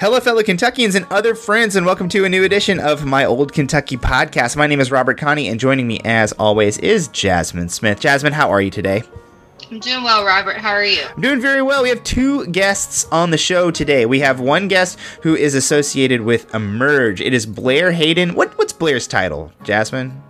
Hello, fellow Kentuckians and other friends, and welcome to a new edition of my Old Kentucky podcast. My name is Robert Kahne, and joining me, as always, is Jasmine Smith. Jasmine, how are you today? I'm doing well, Robert. How are you? I'm doing very well. We have two guests on the show today. We have one guest who is associated with Emerge. It is Blair Hayden. What, what's Blair's title, Jasmine?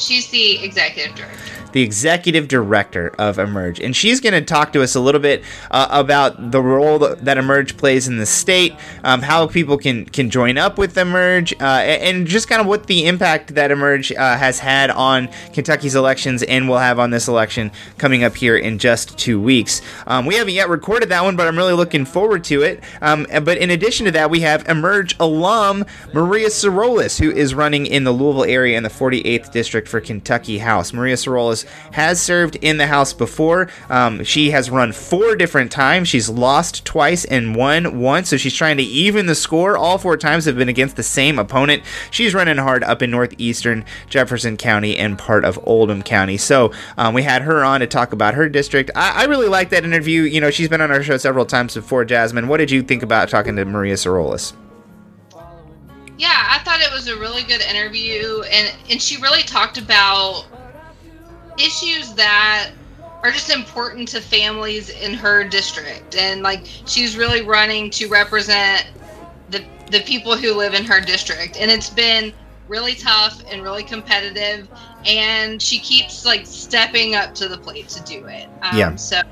She's the executive director the executive director of Emerge. And she's going to talk to us a little bit uh, about the role that Emerge plays in the state, um, how people can, can join up with Emerge, uh, and just kind of what the impact that Emerge uh, has had on Kentucky's elections and will have on this election coming up here in just two weeks. Um, we haven't yet recorded that one, but I'm really looking forward to it. Um, but in addition to that, we have Emerge alum Maria Sorolis, who is running in the Louisville area in the 48th District for Kentucky House. Maria Sorolis has served in the House before. Um, she has run four different times. She's lost twice and won once, so she's trying to even the score. All four times have been against the same opponent. She's running hard up in northeastern Jefferson County and part of Oldham County. So um, we had her on to talk about her district. I, I really like that interview. You know, she's been on our show several times before. Jasmine, what did you think about talking to Maria Sorolis? Yeah, I thought it was a really good interview, and and she really talked about issues that are just important to families in her district. And like she's really running to represent the the people who live in her district. And it's been really tough and really competitive and she keeps like stepping up to the plate to do it. Um, yeah so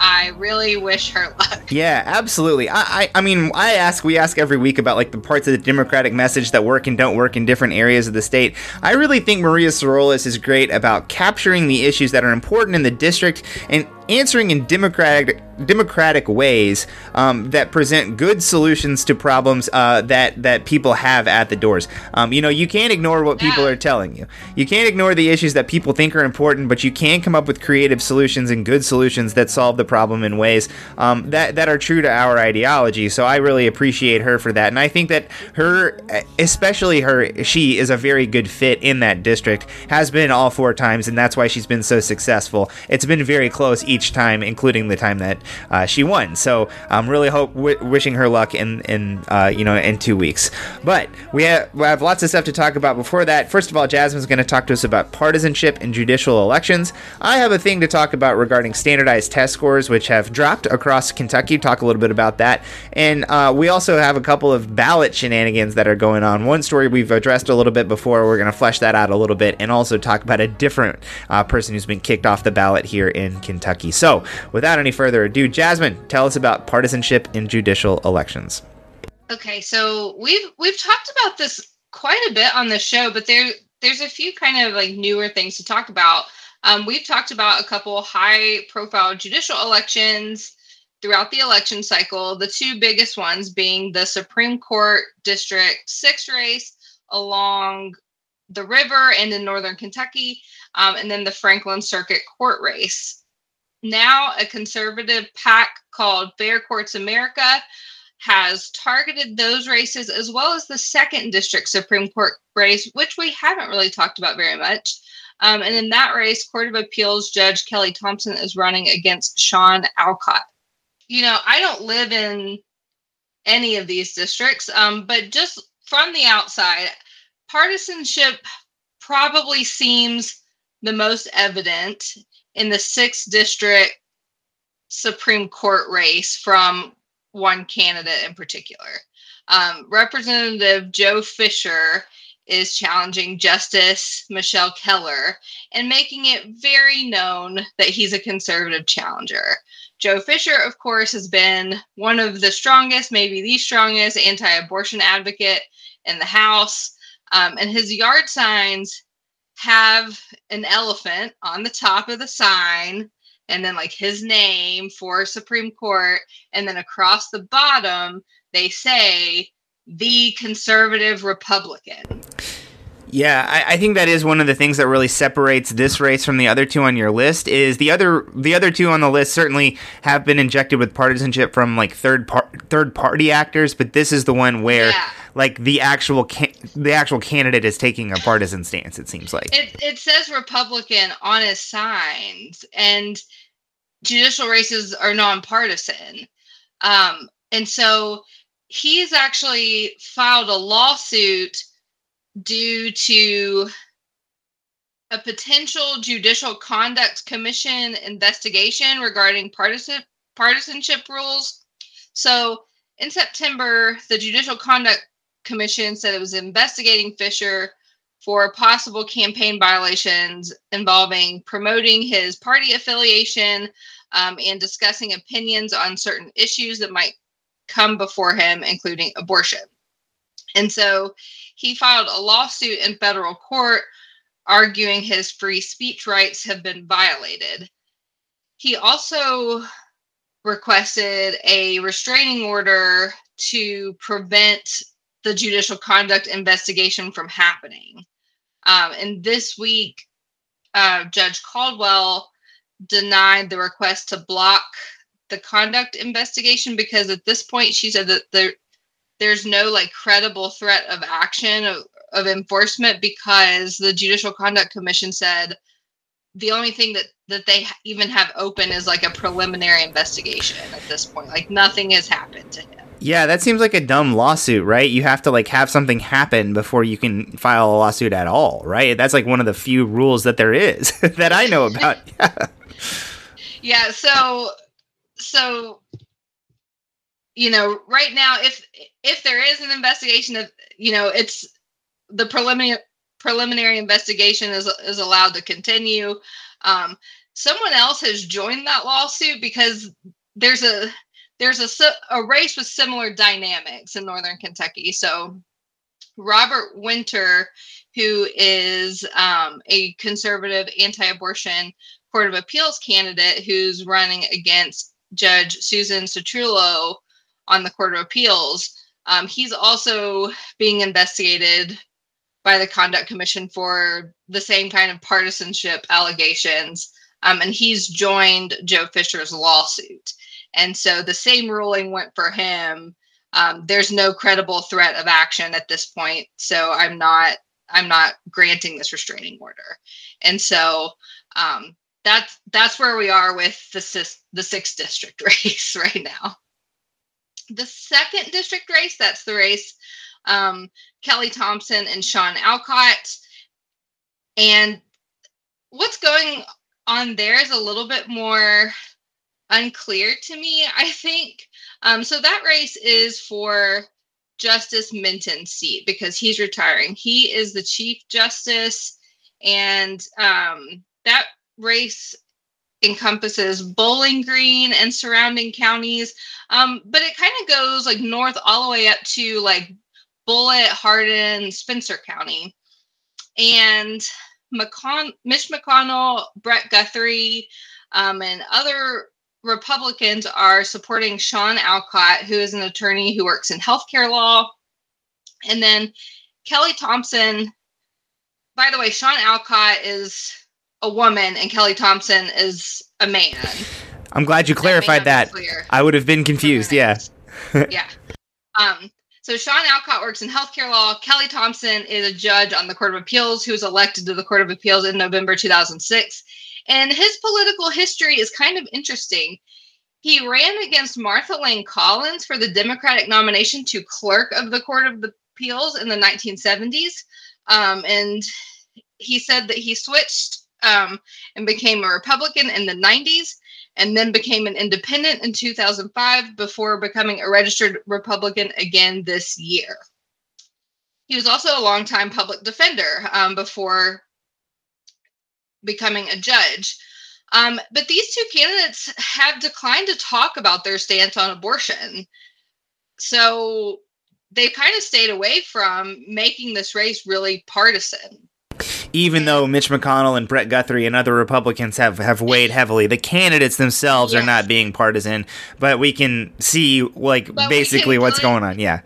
I really wish her luck. Yeah, absolutely. I, I, I, mean, I ask, we ask every week about like the parts of the Democratic message that work and don't work in different areas of the state. I really think Maria Sorolis is great about capturing the issues that are important in the district and answering in democratic democratic ways um, that present good solutions to problems uh, that that people have at the doors. Um, you know, you can't ignore what people are telling you. You can't ignore the issues that people think are important, but you can come up with creative solutions and good solutions that solve the problem in ways um, that that are true to our ideology. So I really appreciate her for that, and I think that her, especially her, she is a very good fit in that district. Has been all four times, and that's why she's been so successful. It's been very close each time, including the time that uh, she won. So I'm really hope w- wishing her luck in in uh, you know in two weeks. But we have, we have lots of stuff to talk about before that. First of all, Jasmine's going to talk to us about partisanship in judicial elections. I have a thing to talk about regarding standardized test scores, which have dropped across Kentucky. Talk a little bit about that, and uh, we also have a couple of ballot shenanigans that are going on. One story we've addressed a little bit before. We're going to flesh that out a little bit, and also talk about a different uh, person who's been kicked off the ballot here in Kentucky. So, without any further ado, Jasmine, tell us about partisanship in judicial elections. Okay, so we've we've talked about this quite a bit on the show, but there there's a few kind of like newer things to talk about. Um, we've talked about a couple high profile judicial elections throughout the election cycle. The two biggest ones being the Supreme Court District 6 race along the river and in northern Kentucky, um, and then the Franklin Circuit Court race now a conservative PAC called Fair Courts America has targeted those races as well as the second district Supreme Court race, which we haven't really talked about very much. Um, and in that race, Court of Appeals Judge Kelly Thompson is running against Shawn Alcott. You know, I don't live in any of these districts, um, but just from the outside, partisanship probably seems the most evident in the sixth district Supreme Court race from one candidate in particular. Um, Representative Joe Fisher is challenging Justice Michelle Keller and making it very known that he's a conservative challenger. Joe Fisher, of course, has been one of the strongest, maybe the strongest anti abortion advocate in the House. Um, and his yard signs have an elephant on the top of the sign and then like his name for Supreme Court. And then across the bottom, they say the conservative Republican. Yeah, I, I, think that is one of the things that really separates this race from the other two on your list. Is the other the other two on the list certainly have been injected with partisanship from like third par- third party actors, but this is the one where yeah. Like the actual the actual candidate is taking a partisan stance. It seems like it it says Republican on his signs, and judicial races are nonpartisan, um, and so he's actually filed a lawsuit due to a potential judicial conduct commission investigation regarding partisan partisanship rules. So in September, the Judicial Conduct Commission said it was investigating Fisher for possible campaign violations involving promoting his party affiliation um, and discussing opinions on certain issues that might come before him, including abortion. And so he filed a lawsuit in federal court arguing his free speech rights have been violated. He also requested a restraining order to prevent the judicial conduct investigation from happening. Um, and this week, uh, Judge Caldwell denied the request to block the conduct investigation because at this point she said that there there's no like credible threat of action of, of enforcement because the judicial conduct commission said the only thing that that they even have open is like a preliminary investigation at this point like nothing has happened to him yeah that seems like a dumb lawsuit right? You have to like have something happen before you can file a lawsuit at all right? That's like one of the few rules that there is that i know about. Yeah. Yeah so so you know right now if if there is an investigation of you know it's the preliminary preliminary investigation is is allowed to continue. Um, someone else has joined that lawsuit because there's a there's a a race with similar dynamics in northern kentucky so robert winter who is um, a conservative anti-abortion court of appeals candidate who's running against Judge Susan Cetrulo on the Court of Appeals. Um, he's also being investigated by the Conduct Commission for the same kind of partisanship allegations. Um, and he's joined Joe Fisher's lawsuit. And so the same ruling went for him. Um, there's no credible threat of action at this point. So I'm not I'm not granting this restraining order. And so um, that's that's where we are with the the sixth district race right now. The second district race, that's the race um, Kelly Thompson and Shawn Alcott. And what's going on there is a little bit more unclear to me, I think. Um, so that race is for Justice Minton's seat because he's retiring. He is the Chief Justice, and um, that race encompasses Bowling Green and surrounding counties. Um, but it kind of goes like north all the way up to like Bullitt, Hardin, Spencer County. And McCon- Mitch McConnell, Brett Guthrie, um, and other Republicans are supporting Shawn Alcott, who is an attorney who works in healthcare law. And then Kelly Thompson, by the way, Shawn Alcott is a woman and Kelly Thompson is a man. I'm glad you clarified that. I would have been confused. Yeah. yeah. Um, so Shawn Alcott works in healthcare law. Kelly Thompson is a judge on the Court of Appeals who was elected to the Court of Appeals in November 2006. And his political history is kind of interesting. He ran against Martha Lane Collins for the Democratic nomination to clerk of the Court of Appeals in the 1970s. Um, and he said that he switched um, and became a Republican in the 90s and then became an independent in 2005 before becoming a registered Republican again this year. He was also a longtime public defender um, before becoming a judge. Um, but these two candidates have declined to talk about their stance on abortion. So they kind of stayed away from making this race really partisan even though Mitch McConnell and Brett Guthrie and other Republicans have, have weighed heavily. The candidates themselves yes. are not being partisan, but we can see like but basically what's going on. Yeah.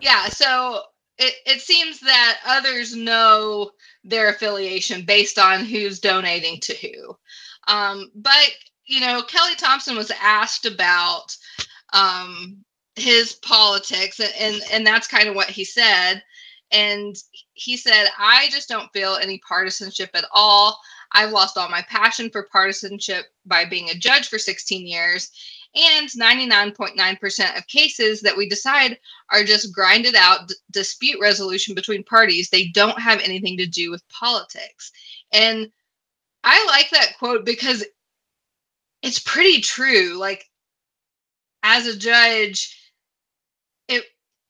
Yeah. So it, it seems that others know their affiliation based on who's donating to who. Um, but you know, Kelly Thompson was asked about um, his politics, and, and and that's kind of what he said. And he said, I just don't feel any partisanship at all. I've lost all my passion for partisanship by being a judge for 16 years. And 99.9% of cases that we decide are just grinded out d- dispute resolution between parties. They don't have anything to do with politics. And I like that quote because it's pretty true. Like, as a judge, it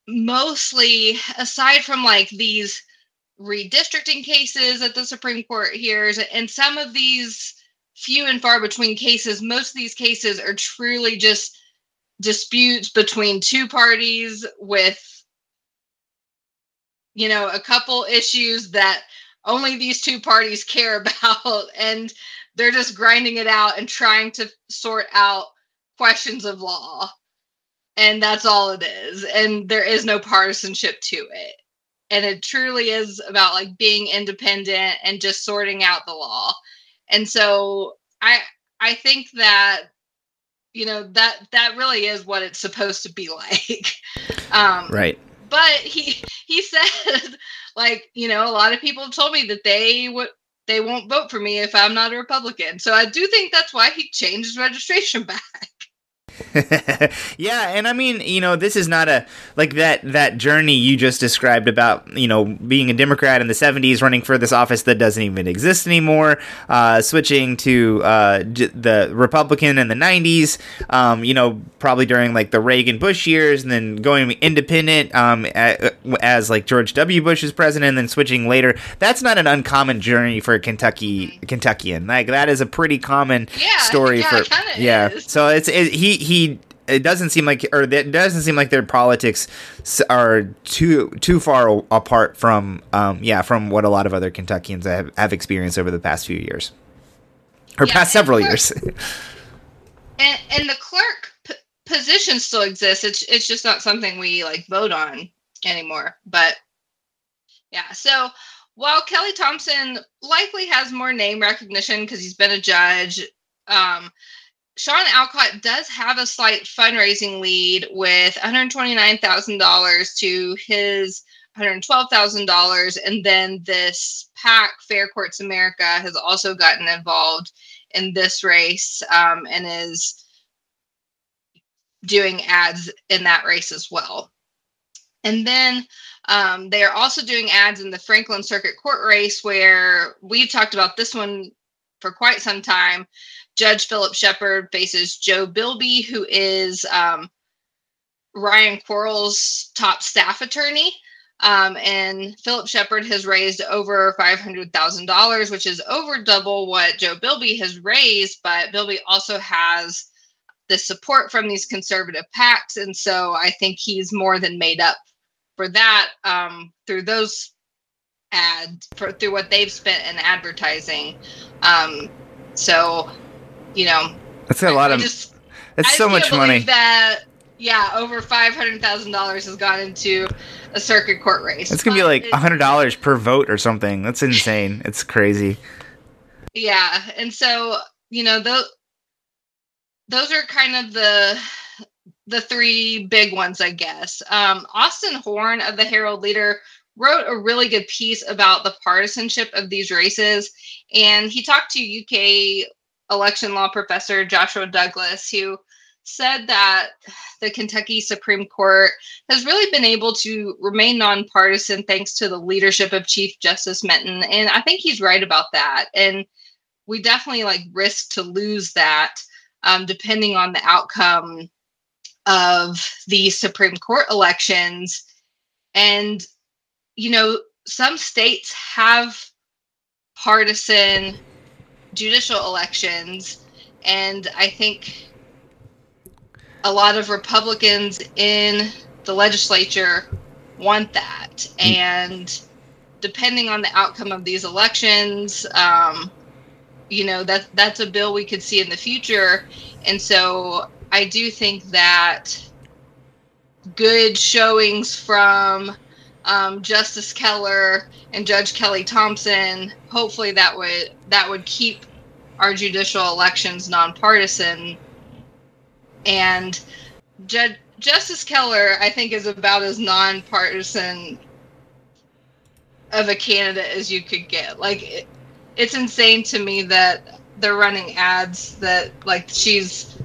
mostly, aside from like these redistricting cases that the Supreme Court hears, and some of these few and far between cases, most of these cases are truly just disputes between two parties with, you know, a couple issues that only these two parties care about. And they're just grinding it out and trying to sort out questions of law. And that's all it is. And there is no partisanship to it and it truly is about like being independent and just sorting out the law and so i i think that you know that that really is what it's supposed to be like. Um right. but he he said like you know a lot of people told me that they would they won't vote for me if i'm not a republican. So i do think that's why he changed his registration back yeah, and I mean, you know, this is not a like that that journey you just described about you know being a Democrat in the '70s, running for this office that doesn't even exist anymore, uh, switching to uh, j- the Republican in the '90s, um, you know, probably during like the Reagan Bush years, and then going independent um, a, as like George W. Bush is president, and then switching later. That's not an uncommon journey for a Kentucky mm-hmm. Kentuckian. Like that is a pretty common yeah, story yeah, for yeah. Is. So it's it, he he it doesn't seem like or that it doesn't seem like their politics are too too far apart from um, yeah from what a lot of other Kentuckians have, have experienced over the past few years or yeah, past several clerk, years. and and the clerk p- position still exists. It's it's just not something we like vote on anymore. But yeah, so while Kelly Thompson likely has more name recognition because he's been a judge, um, Shawn Alcott does have a slight fundraising lead with $129,000 to his $112,000. And then this PAC, Fair Courts America, has also gotten involved in this race um, and is doing ads in that race as well. And then um, they are also doing ads in the Franklin Circuit Court race, where we've talked about this one for quite some time. Judge Phillip Shepherd faces Joe Bilby, who is um, Ryan Quarles' top staff attorney. Um, and Phillip Shepherd has raised over $500,000, which is over double what Joe Bilby has raised. But Bilby also has the support from these conservative PACs. And so I think he's more than made up for that um, through those ads, for, through what they've spent in advertising. Um, so you know, that's a lot I, of. Just, that's so much money. That yeah, over five hundred thousand dollars has gone into a circuit court race. It's gonna be like a hundred dollars per vote or something. That's insane. it's crazy. Yeah, and so you know those those are kind of the the three big ones, I guess. Um, Austin Horn of the Herald Leader wrote a really good piece about the partisanship of these races, and he talked to UK election law professor Joshua Douglas, who said that the Kentucky Supreme Court has really been able to remain nonpartisan thanks to the leadership of Chief Justice Minton. And I think he's right about that. And we definitely like risk to lose that um, depending on the outcome of the Supreme Court elections. And, you know, some states have partisan judicial elections. And I think a lot of Republicans in the legislature want that. And depending on the outcome of these elections, um, you know, that that's a bill we could see in the future. And so I do think that good showings from um, Justice Keller and Judge Kelly Thompson, hopefully that would that would keep our judicial elections nonpartisan. And Judge Justice Keller, I think, is about as nonpartisan of a candidate as you could get. Like, it, it's insane to me that they're running ads that like she's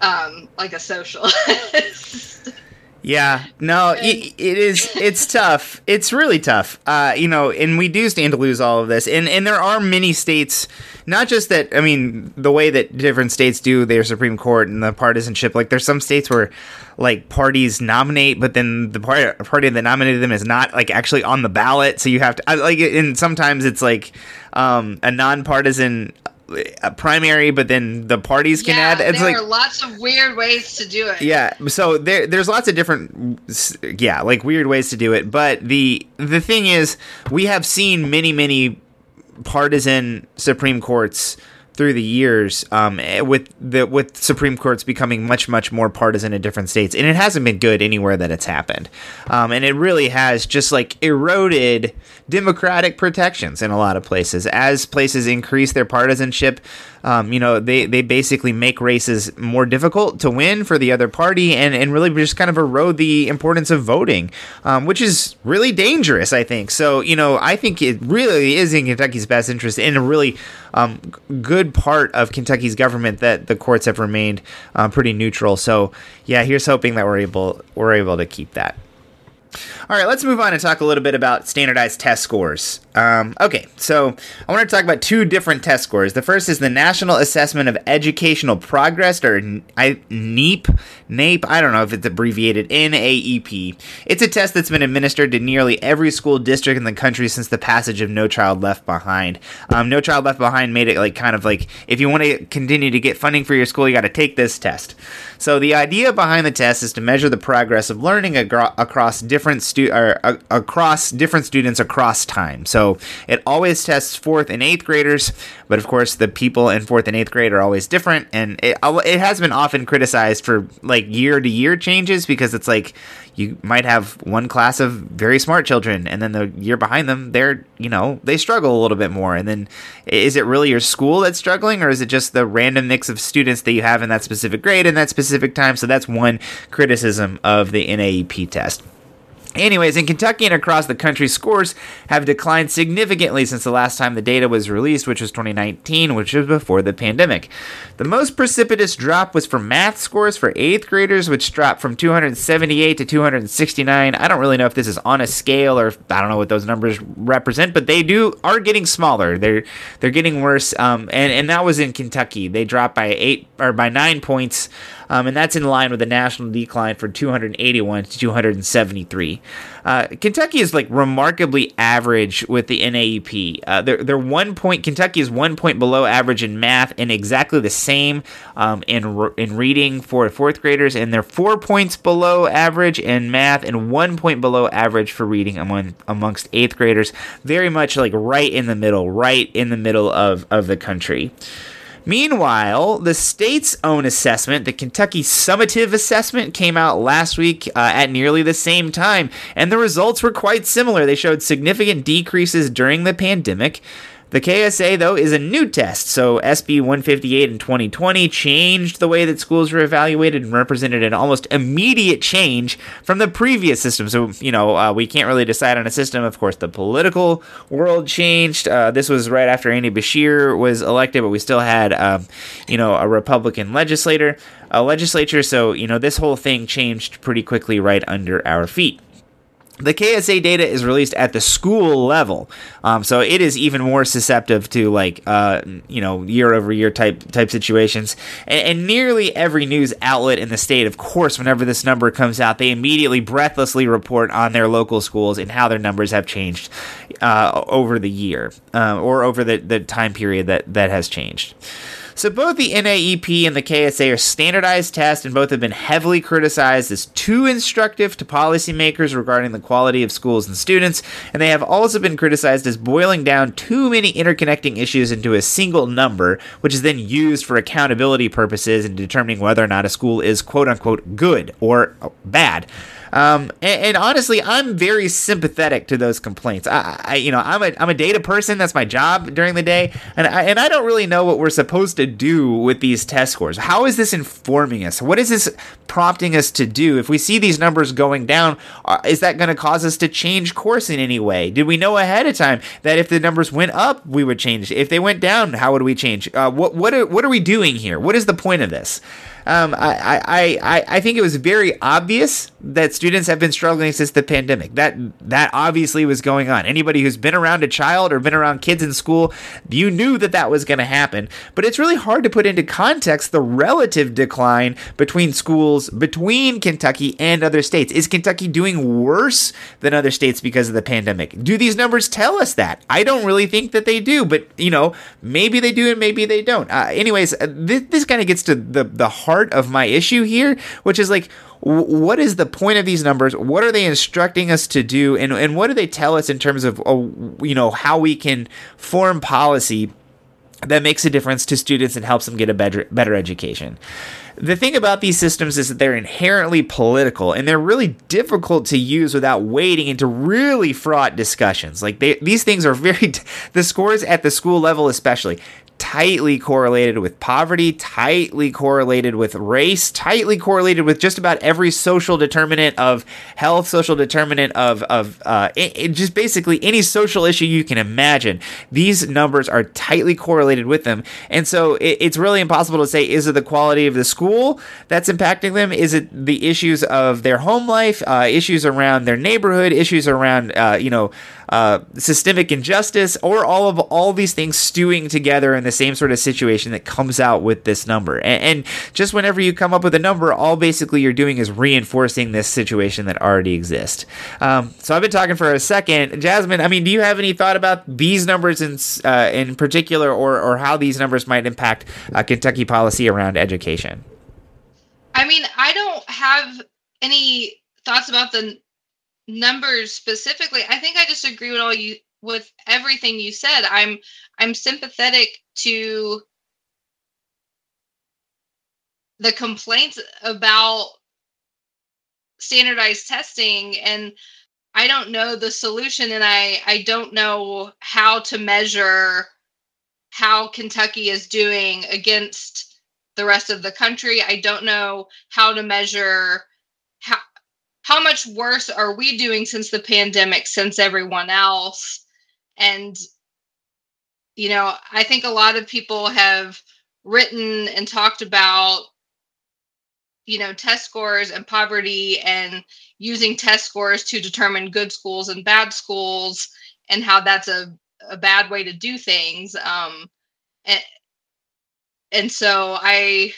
um, like a socialist. Yeah, no, it, it is. It's tough. It's really tough. Uh, you know, and we do stand to lose all of this. And and there are many states, not just that. I mean, the way that different states do their Supreme Court and the partisanship. Like, there's some states where, like, parties nominate, but then the party party that nominated them is not like actually on the ballot. So you have to like. And sometimes it's like um, a nonpartisan a primary, but then the parties can yeah, add. It's there like are lots of weird ways to do it. yeah, so there there's lots of different yeah, like weird ways to do it, but the the thing is we have seen many many partisan supreme courts through the years um, with the with Supreme Courts becoming much much more partisan in different states, and it hasn't been good anywhere that it's happened, um, and it really has just like eroded democratic protections in a lot of places as places increase their partisanship. Um, you know, they, they basically make races more difficult to win for the other party and, and really just kind of erode the importance of voting, um, which is really dangerous, I think. So, you know, I think it really is in Kentucky's best interest and a really um, good part of Kentucky's government that the courts have remained uh, pretty neutral. So, yeah, here's hoping that we're able we're able to keep that. All right, let's move on and talk a little bit about standardized test scores. Um, okay, so I want to talk about two different test scores. The first is the National Assessment of Educational Progress, or NEEP. NAEP, I don't know if it's abbreviated NAEP. It's a test that's been administered to nearly every school district in the country since the passage of No Child Left Behind. Um, no Child Left Behind made it like kind of like if you want to continue to get funding for your school, you got to take this test. So the idea behind the test is to measure the progress of learning agro- across different stu- or, uh, across different students across time. So it always tests fourth and eighth graders, but of course the people in fourth and eighth grade are always different, and it it has been often criticized for like year to year changes because it's like you might have one class of very smart children and then the year behind them they're you know they struggle a little bit more and then is it really your school that's struggling or is it just the random mix of students that you have in that specific grade in that specific time? So that's one criticism of the NAEP test Anyways, in Kentucky and across the country, scores have declined significantly since the last time the data was released, which was 2019, which was before the pandemic. The most precipitous drop was for math scores for 8th graders, which dropped from 278 to 269. I don't really know if this is on a scale or I don't know what those numbers represent, but they do are getting smaller. They're they're getting worse. Um, and and that was in Kentucky. They dropped by eight or by nine points um, and that's in line with the national decline from 281 to 273. Uh, Kentucky is like remarkably average with the NAEP. Uh, they're, they're one point. Kentucky is one point below average in math and exactly the same um, in in reading for fourth graders, and they're four points below average in math and one point below average for reading among amongst eighth graders. Very much like right in the middle, right in the middle of of the country. Meanwhile, the state's own assessment, the Kentucky Summative Assessment, came out last week uh, at nearly the same time, and the results were quite similar. They showed significant decreases during the pandemic. The KSA, though, is a new test, so SB 158 in 2020 changed the way that schools were evaluated and represented an almost immediate change from the previous system. So, you know, uh, we can't really decide on a system. Of course, the political world changed. Uh, this was right after Andy Beshear was elected, but we still had, um, you know, a Republican legislator, a legislature. So, you know, this whole thing changed pretty quickly right under our feet. The KSA data is released at the school level, um, so it is even more susceptible to like uh, you know year over year type type situations. And, and, nearly every news outlet in the state, of course, whenever this number comes out, they immediately breathlessly report on their local schools and how their numbers have changed uh, over the year uh, or over the, the time period that that has changed. So both the NAEP and the KSA are standardized tests, and both have been heavily criticized as too instructive to policymakers regarding the quality of schools and students, and they have also been criticized as boiling down too many interconnecting issues into a single number, which is then used for accountability purposes in determining whether or not a school is quote unquote good or bad. Um, and, and, honestly, I'm very sympathetic to those complaints. I, I, you know, I'm a I'm a data person. That's my job during the day, and I, and I don't really know what we're supposed to do with these test scores. How is this informing us? What is this prompting us to do? If we see these numbers going down, uh, is that going to cause us to change course in any way? Did we know ahead of time that if the numbers went up, we would change? If they went down, how would we change? Uh, what what are, what are we doing here? What is the point of this? Um, I, I, I, I think it was very obvious that students have been struggling since the pandemic. That that obviously was going on. Anybody who's been around a child or been around kids in school, you knew that that was going to happen. But it's really hard to put into context the relative decline between schools between Kentucky and other states. Is Kentucky doing worse than other states because of the pandemic? Do these numbers tell us that? I don't really think that they do, but you know, maybe they do and maybe they don't. Uh, anyways, uh, this, this kind of gets to the the heart of my issue here, which is like what is the point of these numbers? What are they instructing us to do, and and what do they tell us in terms of oh, you know how we can form policy that makes a difference to students and helps them get a better better education? The thing about these systems is that they're inherently political and they're really difficult to use without wading into really fraught discussions. Like they, these things are very the scores at the school level especially tightly correlated with poverty, tightly correlated with race, tightly correlated with just about every social determinant of health, social determinant of of uh, it, it just basically any social issue you can imagine. These numbers are tightly correlated with them, and so it, it's really impossible to say is it the quality of the school that's impacting them? Is it the issues of their home life, uh, issues around their neighborhood, issues around uh, you know uh, systemic injustice, or all of all these things stewing together in the same sort of situation that comes out with this number. And, and just whenever you come up with a number, all basically you're doing is reinforcing this situation that already exists. Um, so I've been talking for a second, Jasmine. I mean, do you have any thought about these numbers in uh, in particular, or or how these numbers might impact uh, Kentucky policy around education? I mean, I don't have any thoughts about the numbers specifically i think i just agree with all you with everything you said. I'm i'm sympathetic to the complaints about standardized testing and i don't know the solution and i i don't know how to measure how kentucky is doing against the rest of the country. I don't know how to measure how how much worse are we doing since the pandemic since everyone else? And you know i think a lot of people have written and talked about you know test scores and poverty and using test scores to determine good schools and bad schools and how that's a, a bad way to do things. Um and and so i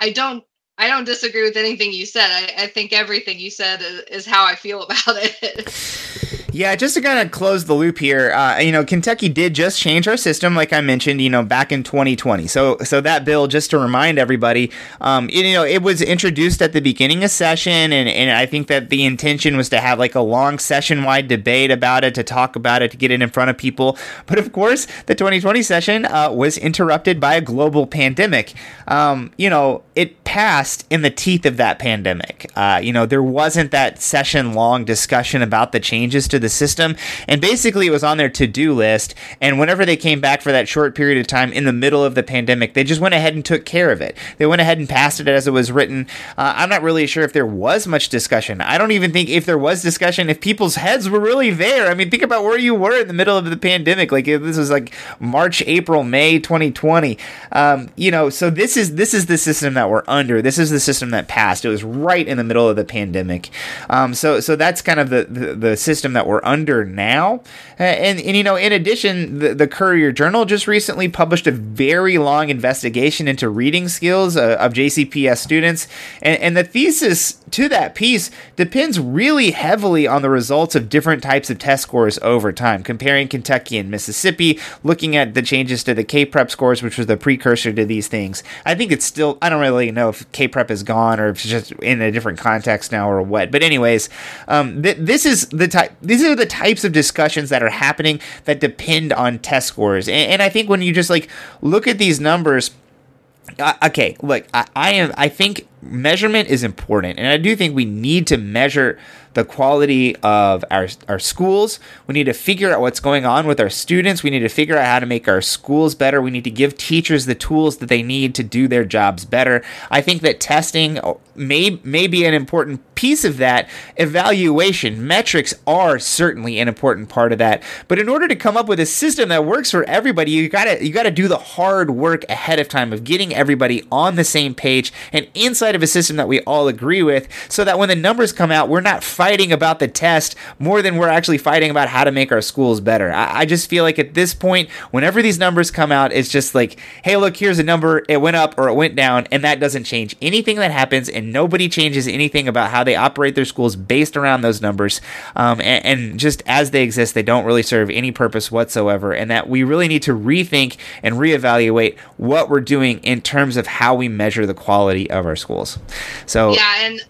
i don't I don't disagree with anything you said. I, I think everything you said is, is how I feel about it. Yeah, just to kind of close the loop here, uh, you know, Kentucky did just change our system, like I mentioned, you know, back in 2020. So, so that bill, just to remind everybody, um, you know, it was introduced at the beginning of session, and, and I think that the intention was to have like a long session-wide debate about it, to talk about it, to get it in front of people. But of course, the 2020 session uh, was interrupted by a global pandemic. Um, you know, it passed in the teeth of that pandemic. Uh, you know, there wasn't that session-long discussion about the changes to the system. And basically, it was on their to do list. And whenever they came back for that short period of time in the middle of the pandemic, they just went ahead and took care of it. They went ahead and passed it as it was written. Uh, I'm not really sure if there was much discussion. I don't even think if there was discussion, if people's heads were really there. I mean, think about where you were in the middle of the pandemic. Like this was like March, April, May 2020. Um, you know, so this is this is the system that we're under. This is the system that passed. It was right in the middle of the pandemic. Um, so so that's kind of the, the, the system that we're under now. And, and you know, in addition, the, the, Courier Journal just recently published a very long investigation into reading skills uh, of JCPS students. And, and the thesis to that piece depends really heavily on the results of different types of test scores over time, comparing Kentucky and Mississippi, looking at the changes to the K Prep scores, which was the precursor to these things. I think it's still, I don't really know if K Prep is gone or if it's just in a different context now or what. But, anyways, um, th- this is the type, these are the types of discussions that are happening that depend on test scores. And, and I think when you just like look at these numbers, uh, okay, look, I, I am. I think measurement is important, and I do think we need to measure the quality of our, our schools. We need to figure out what's going on with our students. We need to figure out how to make our schools better. We need to give teachers the tools that they need to do their jobs better. I think that testing may, may be an important piece of that, evaluation, metrics are certainly an important part of that. But in order to come up with a system that works for everybody, you gotta you gotta do the hard work ahead of time of getting everybody on the same page and inside of a system that we all agree with, so that when the numbers come out, we're not fighting about the test more than we're actually fighting about how to make our schools better. I, I just feel like at this point, whenever these numbers come out, it's just like, hey, look, here's a number, it went up or it went down, and that doesn't change anything that happens, and nobody changes anything about how they operate their schools based around those numbers. Um, and, and just as they exist, they don't really serve any purpose whatsoever, and that we really need to rethink and reevaluate what we're doing in terms of how we measure the quality of our schools. So, yeah, and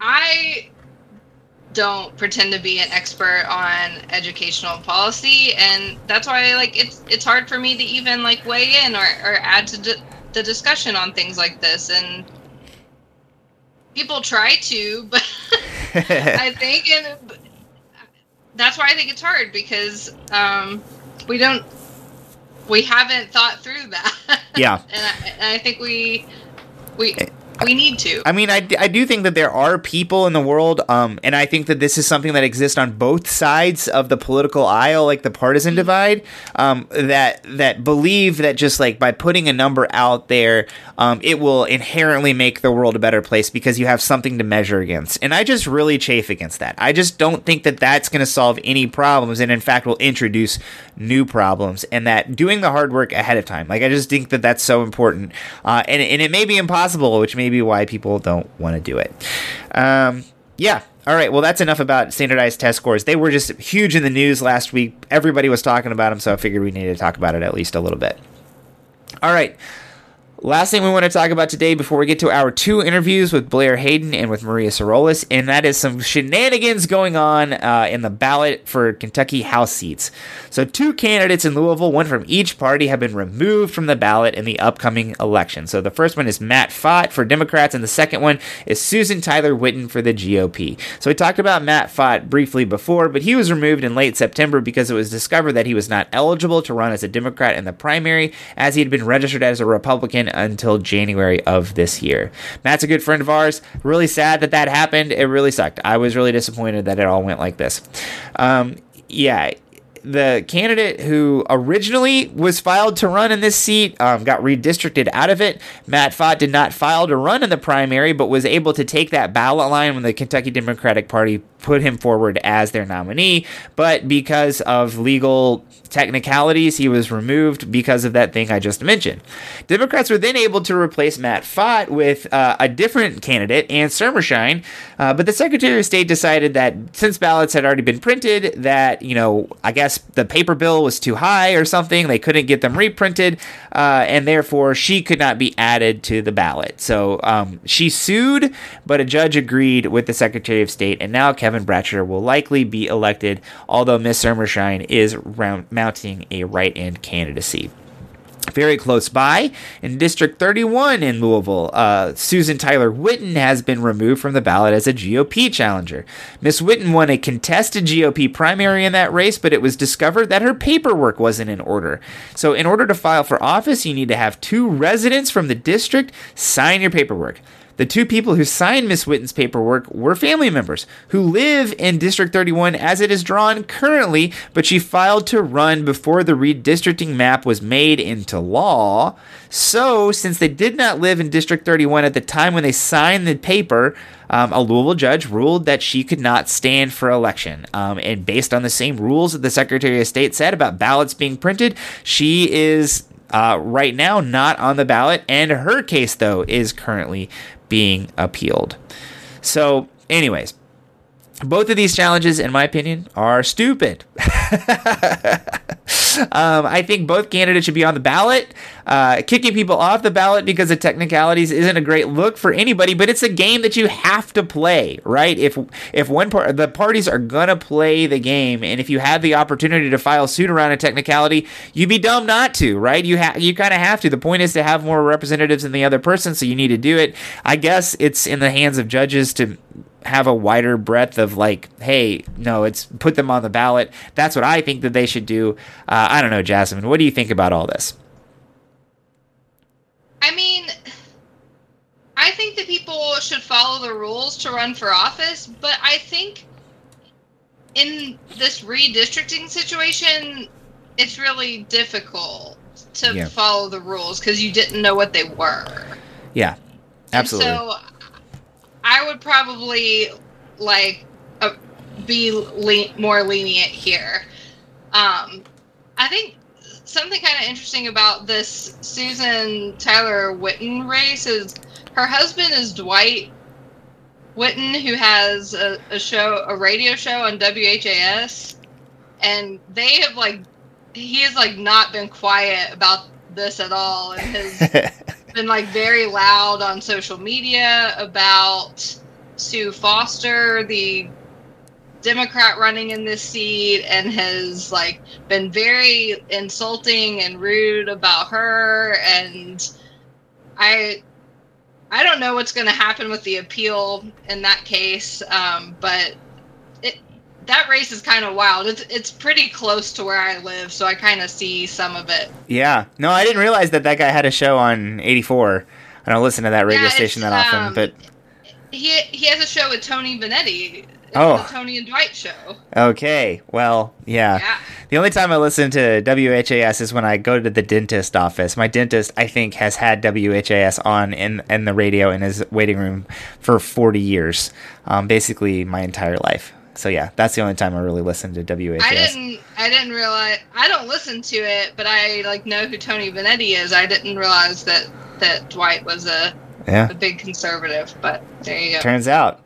I don't pretend to be an expert on educational policy and that's why like it's it's hard for me to even like weigh in or, or add to the discussion on things like this and people try to but i think and that's why i think it's hard because um, we don't we haven't thought through that. Yeah. And, I, and I think we we we need to. I mean, I, I do think that there are people in the world, um, and I think that this is something that exists on both sides of the political aisle, like the partisan mm-hmm. divide, um, that that believe that just like by putting a number out there, um, it will inherently make the world a better place because you have something to measure against. And I just really chafe against that. I just don't think that that's going to solve any problems, and in fact, will introduce new problems. And that doing the hard work ahead of time, like I just think that that's so important, uh, and and it may be impossible, which may maybe why people don't want to do it. Um, yeah. All right. Well, that's enough about standardized test scores. They were just huge in the news last week. Everybody was talking about them, so I figured we needed to talk about it at least a little bit. All right. Last thing we want to talk about today before we get to our two interviews with Blair Hayden and with Maria Sorolis, and that is some shenanigans going on uh, in the ballot for Kentucky House seats. So, two candidates in Louisville, one from each party, have been removed from the ballot in the upcoming election. So, the first one is Matt Fott for Democrats, and the second one is Susan Tyler Witten for the GOP. So, we talked about Matt Fott briefly before, but he was removed in late September because it was discovered that he was not eligible to run as a Democrat in the primary, as he had been registered as a Republican until January of this year. Matt's a good friend of ours. Really sad that that happened. It really sucked. I was really disappointed that it all went like this. Um, yeah, the candidate who originally was filed to run in this seat um, got redistricted out of it. Matt Fott did not file to run in the primary, but was able to take that ballot line when the Kentucky Democratic Party put him forward as their nominee. But because of legal technicalities, he was removed because of that thing I just mentioned. Democrats were then able to replace Matt Fott with uh, a different candidate, Ann Sermersheim, uh, but the Secretary of State decided that since ballots had already been printed, that, you know, I guess the paper bill was too high or something, they couldn't get them reprinted, uh, and therefore she could not be added to the ballot. So um, she sued, but a judge agreed with the Secretary of State, and now Kevin Bratcher will likely be elected, although Miss Sermersheim is round, mounting a write-in candidacy. Very close by, in District 31 in Louisville, uh, Susan Tyler Witten has been removed from the ballot as a GOP challenger. Miss Witten won a contested GOP primary in that race, but it was discovered that her paperwork wasn't in order. So, in order to file for office, you need to have two residents from the district sign your paperwork. The two people who signed Miss Witten's paperwork were family members who live in District 31 as it is drawn currently, but she filed to run before the redistricting map was made into law. So, since they did not live in District 31 at the time when they signed the paper, um, a Louisville judge ruled that she could not stand for election. Um, and based on the same rules that the Secretary of State said about ballots being printed, she is uh, right now not on the ballot, and her case, though, is currently being appealed. So, anyways, both of these challenges, in my opinion, are stupid. um, I think both candidates should be on the ballot. Uh, kicking people off the ballot because of technicalities isn't a great look for anybody, but it's a game that you have to play, right? If if one part the parties are gonna play the game, and if you have the opportunity to file suit around a technicality, you'd be dumb not to, right? You have you kind of have to. The point is to have more representatives than the other person, so you need to do it. I guess it's in the hands of judges to have a wider breadth of like, hey, no, it's put them on the ballot. That's what I think that they should do. Uh, I don't know, Jasmine. What do you think about all this? I mean, I think that people should follow the rules to run for office, but I think in this redistricting situation, it's really difficult to yeah. follow the rules because you didn't know what they were. Yeah, absolutely. And so I would probably like uh, be le- more lenient here. Um, I think something kind of interesting about this Susan Tyler Witten race is her husband is Dwight Witten, who has a, a show, a radio show on WHAS, and they have like he has like not been quiet about this at all, and has been like very loud on social media about Sue Foster, the Democrat running in this seat and has like been very insulting and rude about her. And I I don't know what's going to happen with the appeal in that case um, but that race is kind of wild. It's it's pretty close to where I live, so I kind of see some of it. Yeah. No, I didn't realize that that guy had a show on 84. I don't listen to that radio yeah, station that often, um, but he he has a show with Tony Vanetti oh. the Tony and Dwight show. Okay. Well, yeah. yeah. The only time I listen to WHAS is when I go to the dentist office. My dentist, I think, has had WHAS on in, in the radio in his waiting room for 40 years, um, basically my entire life. So yeah, that's the only time I really listened to WHAS. I didn't. I didn't realize. I don't listen to it, but I like know who Tony Vanetti is. I didn't realize that that Dwight was a yeah. a big conservative. But there you go. Turns out.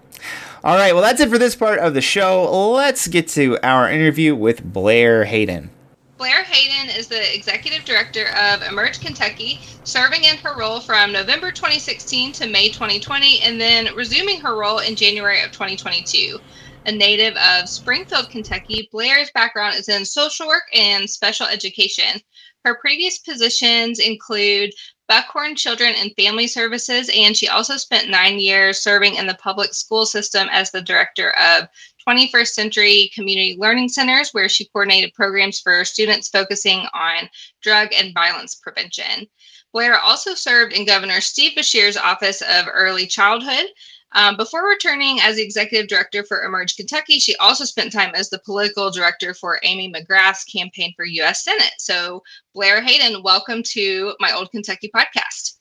All right, well, that's it for this part of the show. Let's get to our interview with Blair Hayden. Blair Hayden is the executive director of Emerge Kentucky, serving in her role from November 2016 to May 2020, and then resuming her role in January of 2022. A native of Springfield, Kentucky, Blair's background is in social work and special education. Her previous positions include Buckhorn Children and Family Services, and she also spent nine years serving in the public school system as the director of 21st Century Community Learning Centers, where she coordinated programs for students focusing on drug and violence prevention. Blair also served in Governor Steve Beshear's Office of Early Childhood, um, before returning as the executive director for Emerge Kentucky, she also spent time as the political director for Amy McGrath's campaign for U.S. Senate. So, Blair Hayden, welcome to my Old Kentucky podcast.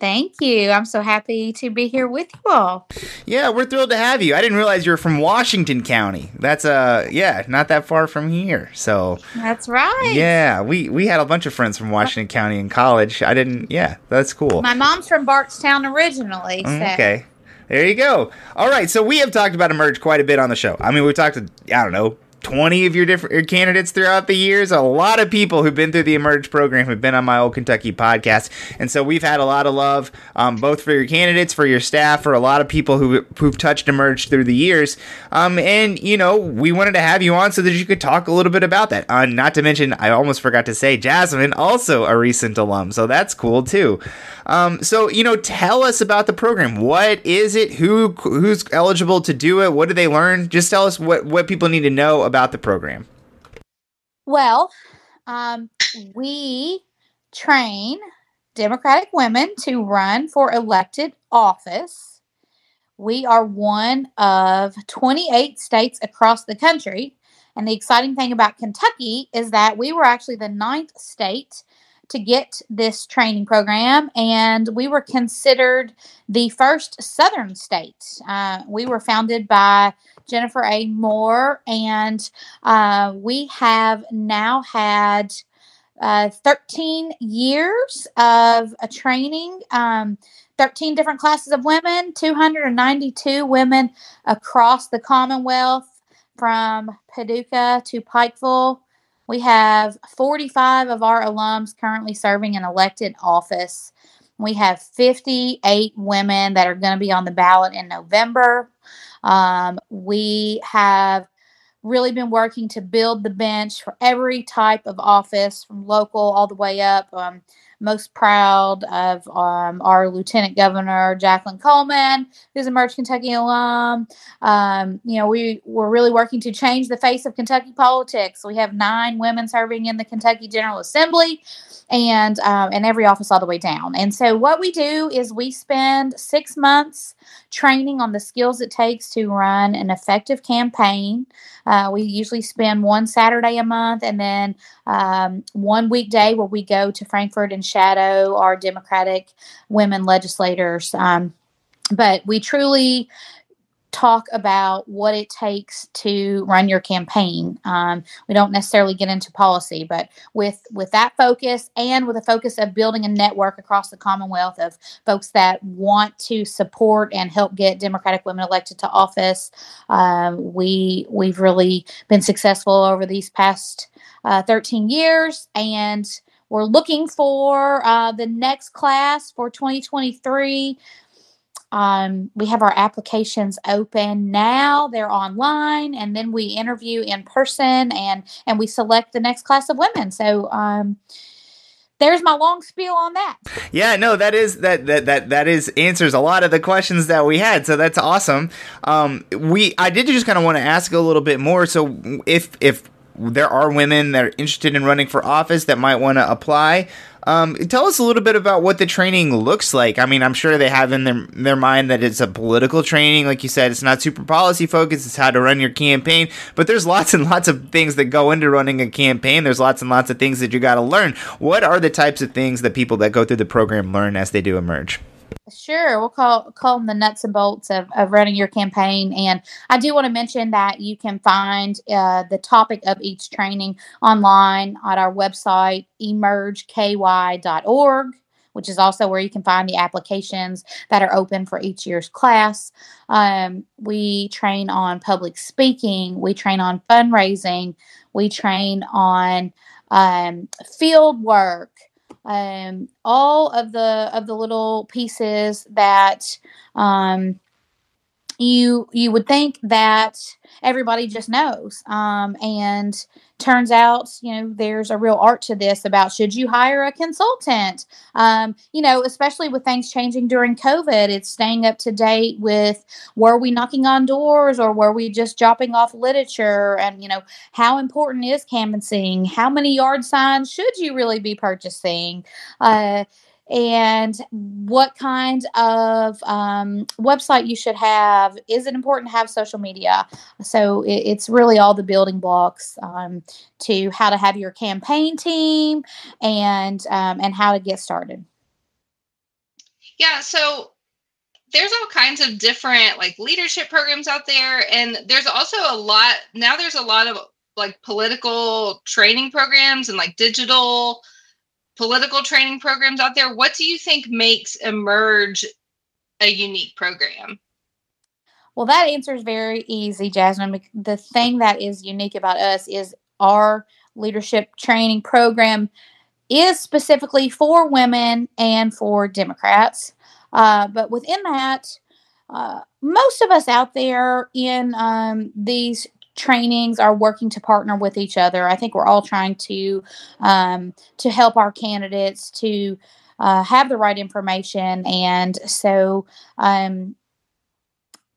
Thank you. I'm so happy to be here with you all. Yeah, we're thrilled to have you. I didn't realize you were from Washington County. That's uh yeah, not that far from here. So That's right. Yeah, we we had a bunch of friends from Washington County in college. I didn't yeah, that's cool. My mom's from Bardstown originally. So. Okay. There you go. All right, so we have talked about Emerge quite a bit on the show. I mean, we've talked to, I don't know, 20 of your different candidates throughout the years. A lot of people who've been through the Emerge program have been on my old Kentucky podcast. And so we've had a lot of love, um, both for your candidates, for your staff, for a lot of people who, who've touched Emerge through the years. Um, and, you know, we wanted to have you on so that you could talk a little bit about that. Uh, not to mention, I almost forgot to say, Jasmine, also a recent alum. So that's cool too. Um, so, you know, tell us about the program. What is it? Who Who's eligible to do it? What do they learn? Just tell us what, what people need to know about the program? Well, um, we train Democratic women to run for elected office. We are one of 28 states across the country. And the exciting thing about Kentucky is that we were actually the ninth state to get this training program, and we were considered the first Southern state. Uh, we were founded by Jennifer A. Moore, and uh, we have now had uh, 13 years of a training. Um, 13 different classes of women, 292 women across the Commonwealth from Paducah to Pikeville. We have 45 of our alums currently serving in elected office. We have 58 women that are going to be on the ballot in November. Um, we have really been working to build the bench for every type of office from local all the way up. Um, most proud of um, our Lieutenant Governor Jacqueline Coleman, who's a Merge Kentucky alum. Um, you know, we we're really working to change the face of Kentucky politics. We have nine women serving in the Kentucky General Assembly and um, and every office all the way down. And so what we do is we spend six months training on the skills it takes to run an effective campaign. Uh, we usually spend one Saturday a month and then um, one weekday where we go to Frankfort and shadow our Democratic women legislators. Um, but we truly talk about what it takes to run your campaign. Um, we don't necessarily get into policy, but with with that focus and with a focus of building a network across the Commonwealth of folks that want to support and help get Democratic women elected to office, um, we we've really been successful over these past uh, 13 years and. We're looking for uh, the next class for 2023. Um, we have our applications open now. They're online, and then we interview in person, and and we select the next class of women. So. Um, there's my long spiel on that. Yeah, no, that is that that that that is answers a lot of the questions that we had. So that's awesome. Um, we I did just kind of want to ask a little bit more. So if if there are women that are interested in running for office that might want to apply. Um, tell us a little bit about what the training looks like. I mean, I'm sure they have in their their mind that it's a political training, like you said. It's not super policy focused. It's how to run your campaign. But there's lots and lots of things that go into running a campaign. There's lots and lots of things that you got to learn. What are the types of things that people that go through the program learn as they do emerge? Sure, we'll call call them the nuts and bolts of, of running your campaign. And I do want to mention that you can find uh, the topic of each training online at our website, emergeky.org, which is also where you can find the applications that are open for each year's class. Um, we train on public speaking, we train on fundraising, we train on um, field work um, all of the of the little pieces that um, you you would think that everybody just knows. Um, and turns out you know there's a real art to this about should you hire a consultant? Um, you know especially with things changing during covid it's staying up to date with were we knocking on doors or were we just dropping off literature? And you know how important is canvassing? How many yard signs should you really be purchasing? Uh, and what kind of um, website you should have. Is it important to have social media? So it, it's really all the building blocks um, to how to have your campaign team and um, and how to get started. Yeah. So there's all kinds of different like leadership programs out there, and there's also a lot now. There's a lot of like political training programs and like digital political training programs out there. What do you think makes Emerge a unique program? Well, that answer is very easy, Jasmine. The thing that is unique about us is our leadership training program is specifically for women and for Democrats. Uh, but within that, uh, most of us out there in um, these trainings are working to partner with each other. I think we're all trying to um, to help our candidates to uh, have the right information, and so um,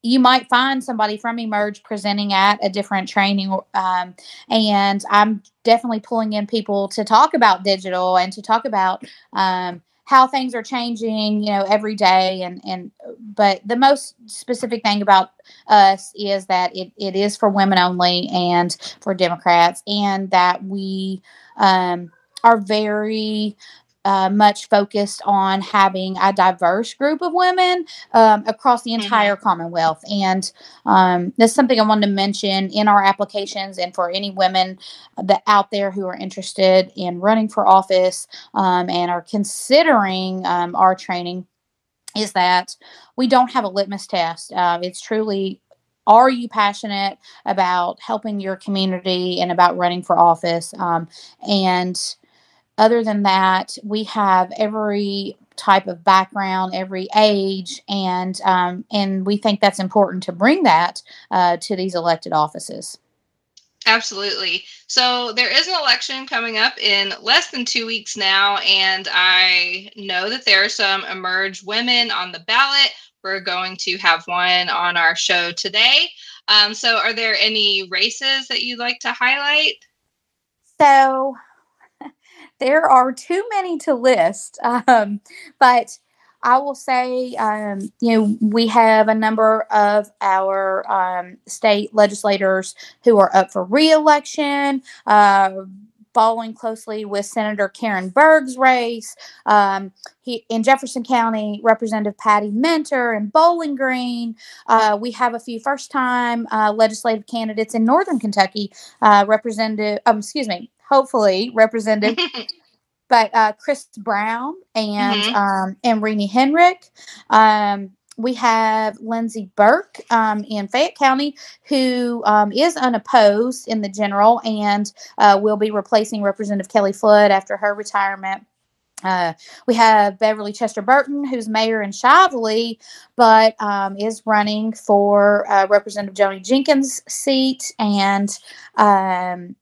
you might find somebody from Emerge presenting at a different training. Um, and I'm definitely pulling in people to talk about digital and to talk about um, how things are changing, you know, every day. And, and, but the most specific thing about us is that it, it is for women only and for Democrats, and that we um, are very uh, much focused on having a diverse group of women um, across the mm-hmm. entire mm-hmm. Commonwealth. And um, that's something I wanted to mention in our applications and for any women that out there who are interested in running for office um, and are considering um, our training is that we don't have a litmus test. Uh, it's truly are you passionate about helping your community and about running for office? Um, and other than that, we have every type of background, every age, and um, and we think that's important to bring that uh, to these elected offices. Absolutely. So there is an election coming up in less than two weeks now, and I know that there are some emerge women on the ballot. We're going to have one on our show today. Um, so, are there any races that you'd like to highlight? So, there are too many to list, um, but I will say, um, you know, we have a number of our um, state legislators who are up for reelection. Uh, following closely with Senator Karen Berg's race. Um, he, in Jefferson County, Representative Patti Minter in Bowling Green. Uh, we have a few first time uh, legislative candidates in Northern Kentucky. Uh, Representative, um, excuse me, hopefully, represented. but uh, Chris Brown and mm-hmm. um, and Renee Henrick. Um, we have Lindsey Burke um, in Fayette County, who um, is unopposed in the general and uh, will be replacing Representative Kelly Flood after her retirement. Uh, we have Beverly Chester Burton, who's mayor in Shively, but um, is running for uh, Representative Joni Jenkins' seat. And um,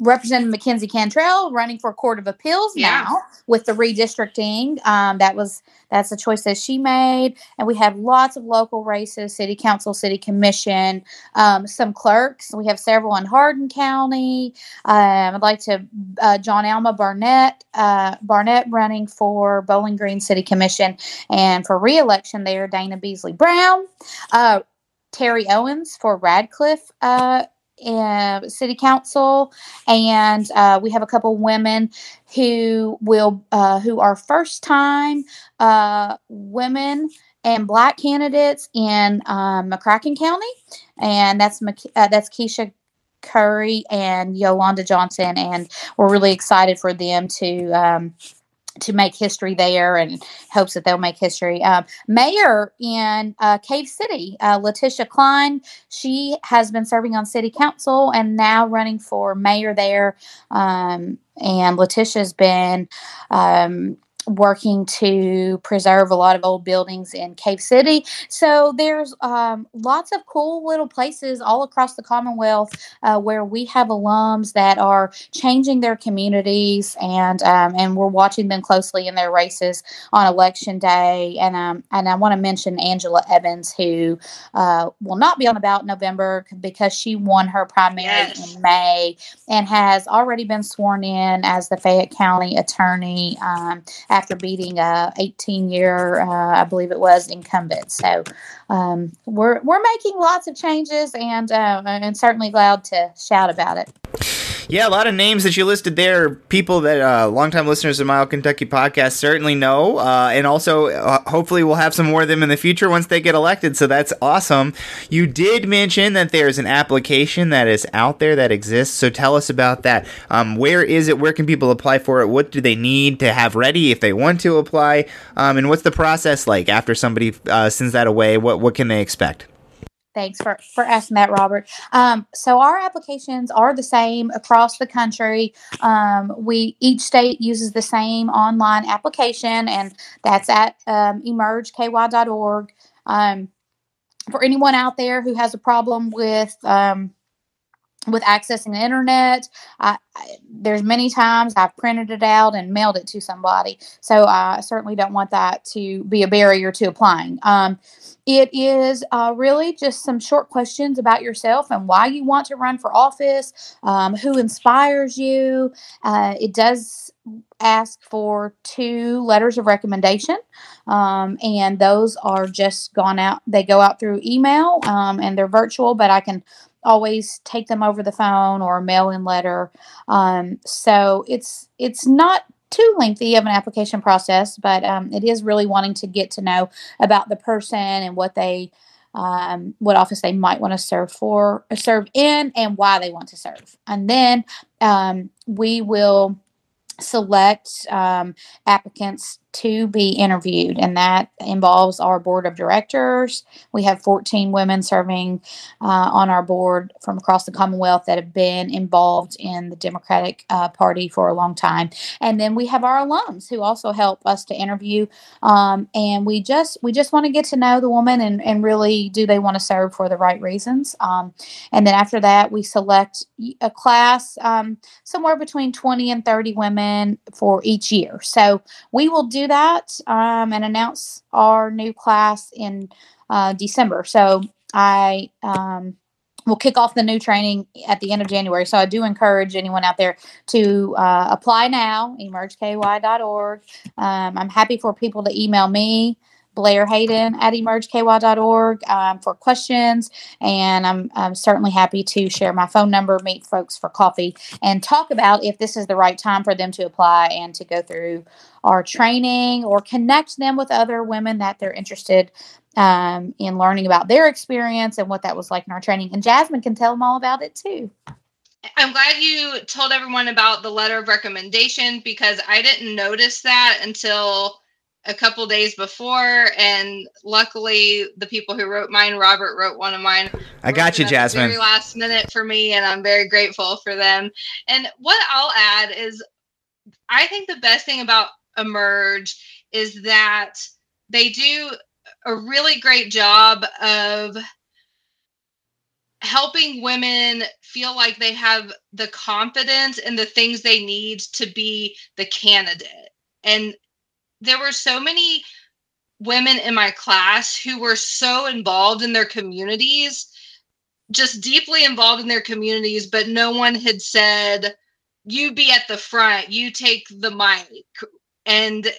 Representative McKenzie Cantrell running for Court of Appeals yeah. now with the redistricting. Um, that was that's a choice that she made, and we have lots of local races: city council, city commission, um, some clerks. We have several in Hardin County. Um, I'd like to uh, John Alma Barnett uh, Barnett running for Bowling Green City Commission, and for reelection there, Dana Beasley Brown. Uh, Terry Owens for Radcliff uh, city council, and uh, we have a couple women who will uh, who are first time uh, women and black candidates in um, McCracken County, and that's uh, that's Keisha Curry and Yolanda Johnson, and we're really excited for them to um, to make history there and hopes that they'll make history. Um, mayor in uh, Cave City, uh, Letitia Klein, she has been serving on city council and now running for mayor there. Um, and Letitia's been um, working to preserve a lot of old buildings in Cave City. So there's um, lots of cool little places all across the Commonwealth uh, where we have alums that are changing their communities, and um, and we're watching them closely in their races on election day. And um, and I want to mention Angela Evans, who uh, will not be on the ballot November because she won her primary yes. in May and has already been sworn in as the Fayette County Attorney um, after beating a 18 year, uh, I believe it was, incumbent. So um, we're we're making lots of changes, and uh, and certainly glad to shout about it. Yeah, a lot of names that you listed there, people that uh, longtime listeners of My Old Kentucky podcast certainly know, uh, and also uh, hopefully we'll have some more of them in the future once they get elected. So that's awesome. You did mention that there's an application that is out there that exists. So tell us about that. Um, where is it? Where can people apply for it? What do they need to have ready if they want to apply? Um, and what's the process like after somebody uh, sends that away? What what can they expect? Thanks for, for asking that, Robert. Um, so our applications are the same across the country. Um, we each state uses the same online application, and that's at um, emergeky.org. Um, for anyone out there who has a problem with um, with accessing the internet. I, I, there's many times I've printed it out and mailed it to somebody. So I certainly don't want that to be a barrier to applying. It is uh, really just some short questions about yourself and why you want to run for office, um, who inspires you. Uh, it does ask for two letters of recommendation, um, and those are just gone out. They go out through email um, and they're virtual, but I can always take them over the phone or mail in letter. Um, so it's it's not too lengthy of an application process, but um, it is really wanting to get to know about the person and what they um, what office they might want to serve for, serve in, and why they want to serve. And then um, we will select um, applicants to be interviewed, and that involves our board of directors. We have 14 women serving uh, on our board from across the Commonwealth that have been involved in the Democratic uh, Party for a long time. And then we have our alums who also help us to interview. Um, and we just we just want to get to know the woman and, and really do they want to serve for the right reasons. Um, and then after that, we select a class um, somewhere between 20 and 30 women for each year. So we will do that um, and announce our new class in uh, December. So I um, will kick off the new training at the end of January. So I do encourage anyone out there to uh, apply now, emergeky.org. Um, I'm happy for people to email me Blair Hayden at emergeky.org um, for questions. And I'm, I'm certainly happy to share my phone number, meet folks for coffee, and talk about if this is the right time for them to apply and to go through our training or connect them with other women that they're interested um, in learning about their experience and what that was like in our training. And Jasmine can tell them all about it too. I'm glad you told everyone about the letter of recommendation because I didn't notice that until a couple days before, and luckily the people who wrote mine, Robert wrote one of mine. I got you, Jasmine. Very last minute for me, and I'm very grateful for them. And what I'll add is, I think the best thing about Emerge is that they do a really great job of helping women feel like they have the confidence and the things they need to be the candidate. And there were so many women in my class who were so involved in their communities, just deeply involved in their communities, but no one had said, You be at the front, you take the mic. And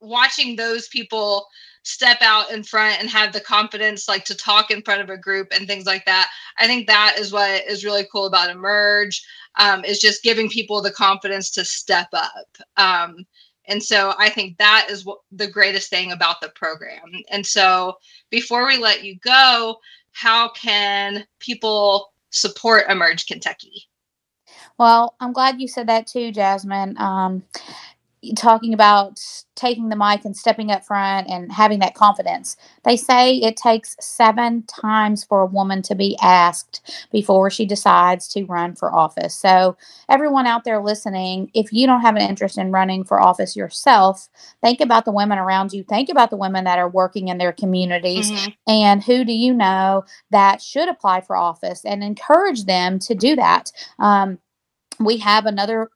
watching those people step out in front and have the confidence like to talk in front of a group and things like that i think that is what is really cool about emerge um, is just giving people the confidence to step up um, and so I think that is what the greatest thing about the program. And so before we let you go, how can people support Emerge Kentucky? Well, I'm glad you said that too, Jasmine. Um, talking about taking the mic and stepping up front and having that confidence. They say it takes seven times for a woman to be asked before she decides to run for office. So, everyone out there listening, if you don't have an interest in running for office yourself, think about the women around you. Think about the women that are working in their communities mm-hmm. and who do you know that should apply for office and encourage them to do that. Um, we have another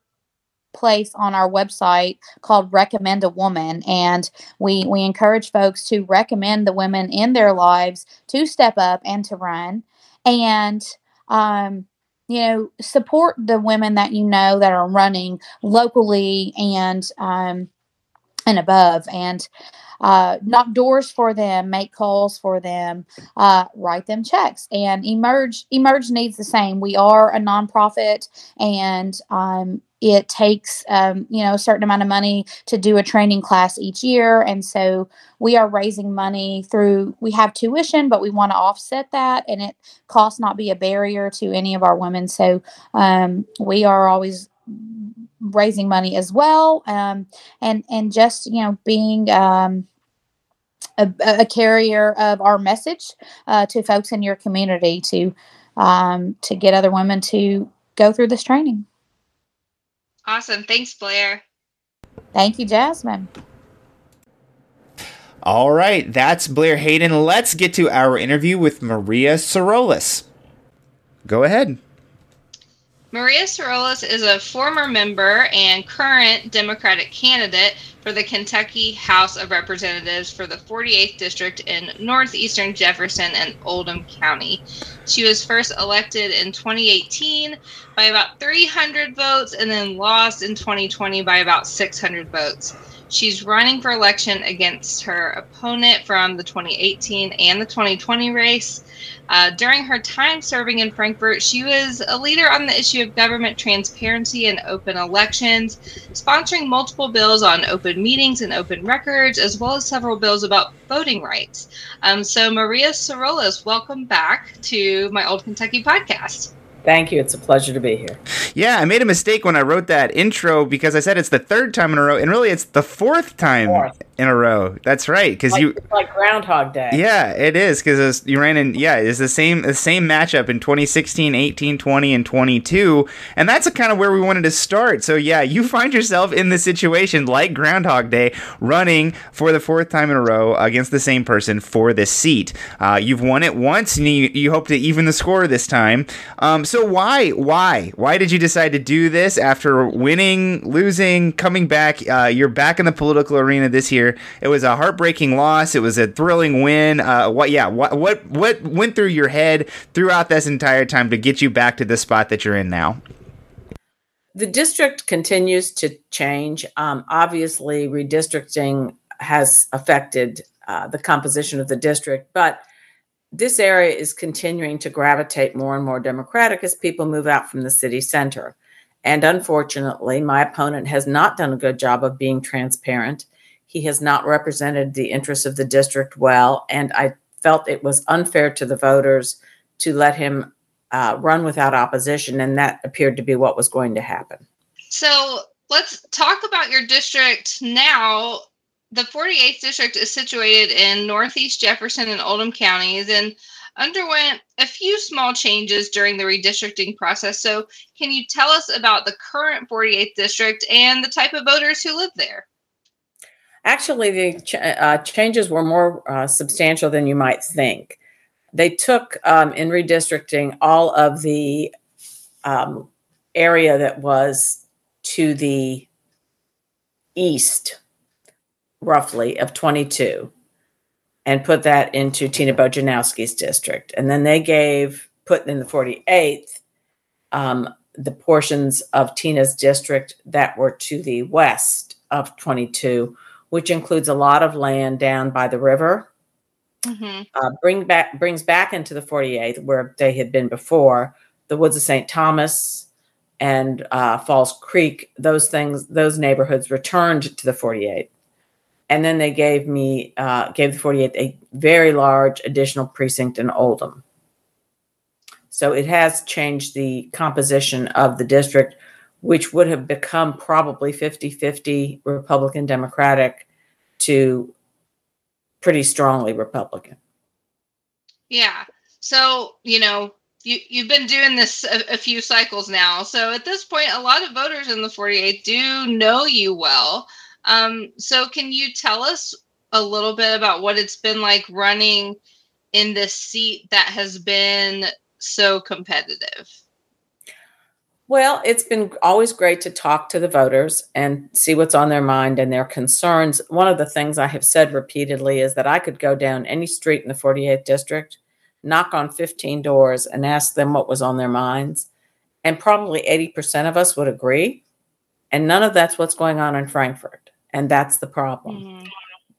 place on our website called recommend a woman and we we encourage folks to recommend the women in their lives to step up and to run and um, you know support the women that you know that are running locally and um, and above and uh, knock doors for them, make calls for them, uh, write them checks. And Emerge Emerge needs the same. We are a nonprofit, and um, it takes um, you know a certain amount of money to do a training class each year and so we are raising money through we have tuition but we want to offset that and it costs not be a barrier to any of our women so um, we are always raising money as well um, and and just you know being um, a, a, carrier of our message uh, to folks in your community to um, to get other women to go through this training Awesome. Thanks, Blair. Thank you, Jasmine. All right, that's Blair Hayden. Let's get to our interview with Maria Sorolis. Go ahead. Maria Sorolis is a former member and current Democratic candidate for the Kentucky House of Representatives for the 48th District in northeastern Jefferson and Oldham County. She was first elected in 2018 by about 300 votes and then lost in 2020 by about 600 votes. She's running for election against her opponent from the 2018 and the 2020 race. Uh, during her time serving in Frankfort, she was a leader on the issue of government transparency and open elections, sponsoring multiple bills on open meetings and open records, as well as several bills about voting rights. Um, so, Maria Sorolis, welcome back to my Old Kentucky podcast. Thank you. It's a pleasure to be here. Yeah, I made a mistake when I wrote that intro because I said it's the third time in a row, and really it's the fourth time fourth. In a row. That's right, because like, you like Groundhog Day. Yeah, it is because you ran in. Yeah, it's the same the same matchup in 2016, 18, 20, and 22, and that's kind of where we wanted to start. So yeah, you find yourself in the situation like Groundhog Day, running for the fourth time in a row against the same person for this seat. Uh, you've won it once, and you, you hope to even the score this time. Um, so why, why, why did you decide to do this after winning, losing, coming back? Uh, you're back in the political arena this year. It was a heartbreaking loss. It was a thrilling win. Uh, what, yeah, what, what, what went through your head throughout this entire time to get you back to the spot that you're in now? The district continues to change. Um, obviously, redistricting has affected uh, the composition of the district, but this area is continuing to gravitate more and more Democratic as people move out from the city center. And unfortunately, my opponent has not done a good job of being transparent. He has not represented the interests of the district well. And I felt it was unfair to the voters to let him uh, run without opposition. And that appeared to be what was going to happen. So let's talk about your district now the 48th district is situated in northeast Jefferson and Oldham counties and underwent a few small changes during the redistricting process. So, can you tell us about the current 48th district and the type of voters who live there? Actually, the ch- uh, changes were more uh, substantial than you might think. They took um, in redistricting all of the um, area that was to the east roughly of 22 and put that into Tina Bojanowski's district. And then they gave, put in the 48th, um, the portions of Tina's district that were to the west of 22, which includes a lot of land down by the river. Mm-hmm. Uh, bring back brings back into the 48th where they had been before the woods of St. Thomas and uh, Falls Creek. Those things, those neighborhoods returned to the 48th and then they gave me uh, gave the 48th a very large additional precinct in Oldham. So it has changed the composition of the district, which would have become probably 50 50 Republican Democratic to pretty strongly Republican. Yeah. So, you know, you, you've been doing this a, a few cycles now. So at this point, a lot of voters in the 48 do know you well. Um, so, can you tell us a little bit about what it's been like running in this seat that has been so competitive? Well, it's been always great to talk to the voters and see what's on their mind and their concerns. One of the things I have said repeatedly is that I could go down any street in the 48th district, knock on 15 doors, and ask them what was on their minds. And probably 80% of us would agree. And none of that's what's going on in Frankfort. And that's the problem. Mm-hmm.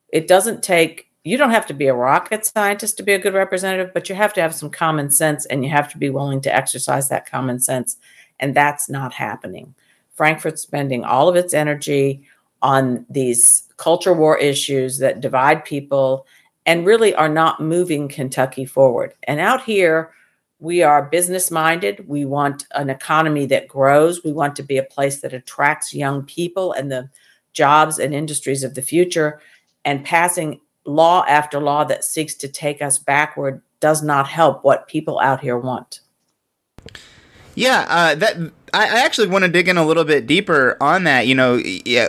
It doesn't take, you don't have to be a rocket scientist to be a good representative, but you have to have some common sense and you have to be willing to exercise that common sense. And that's not happening. Frankfort's spending all of its energy on these culture war issues that divide people and really are not moving Kentucky forward. And out here, we are business minded. We want an economy that grows. We want to be a place that attracts young people and the jobs and industries of the future, and passing law after law that seeks to take us backward does not help what people out here want. Yeah, uh, that I, actually want to dig in a little bit deeper on that. You know, yeah,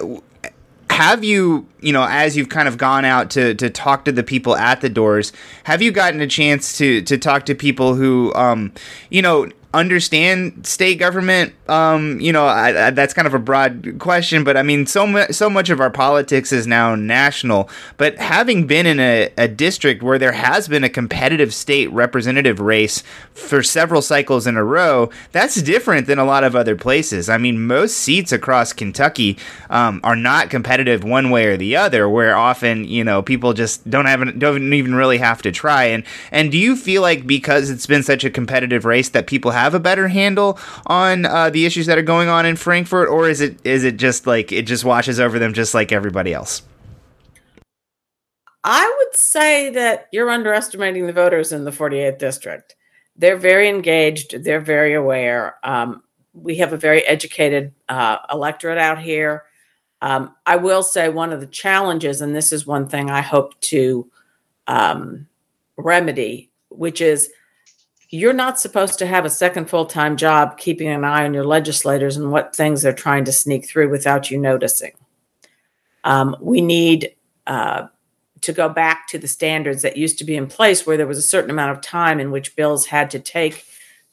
have you, you know, as you've kind of gone out to to talk to the people at the doors, have you gotten a chance to to talk to people who, um, you know, understand state government um, you know I, I, that's kind of a broad question but i mean so much so much of our politics is now national. But having been in a, a district where there has been a competitive state representative race for several cycles in a row that's different than a lot of other places. I mean most seats across kentucky um, are not competitive one way or the other where often you know people just don't have don't even really have to try. And and do you feel like because it's been such a competitive race that people have a better handle on uh, the issues that are going on in Frankfort, or is it is it just like it just washes over them just like everybody else? I would say that you're underestimating the voters in the 48th district. They're very engaged. They're very aware. Um, we have a very educated uh, electorate out here. Um, I will say one of the challenges, and this is one thing I hope to um, remedy, which is you're not supposed to have a second full time job keeping an eye on your legislators and what things they're trying to sneak through without you noticing. Um, we need uh, to go back to the standards that used to be in place where there was a certain amount of time in which bills had to take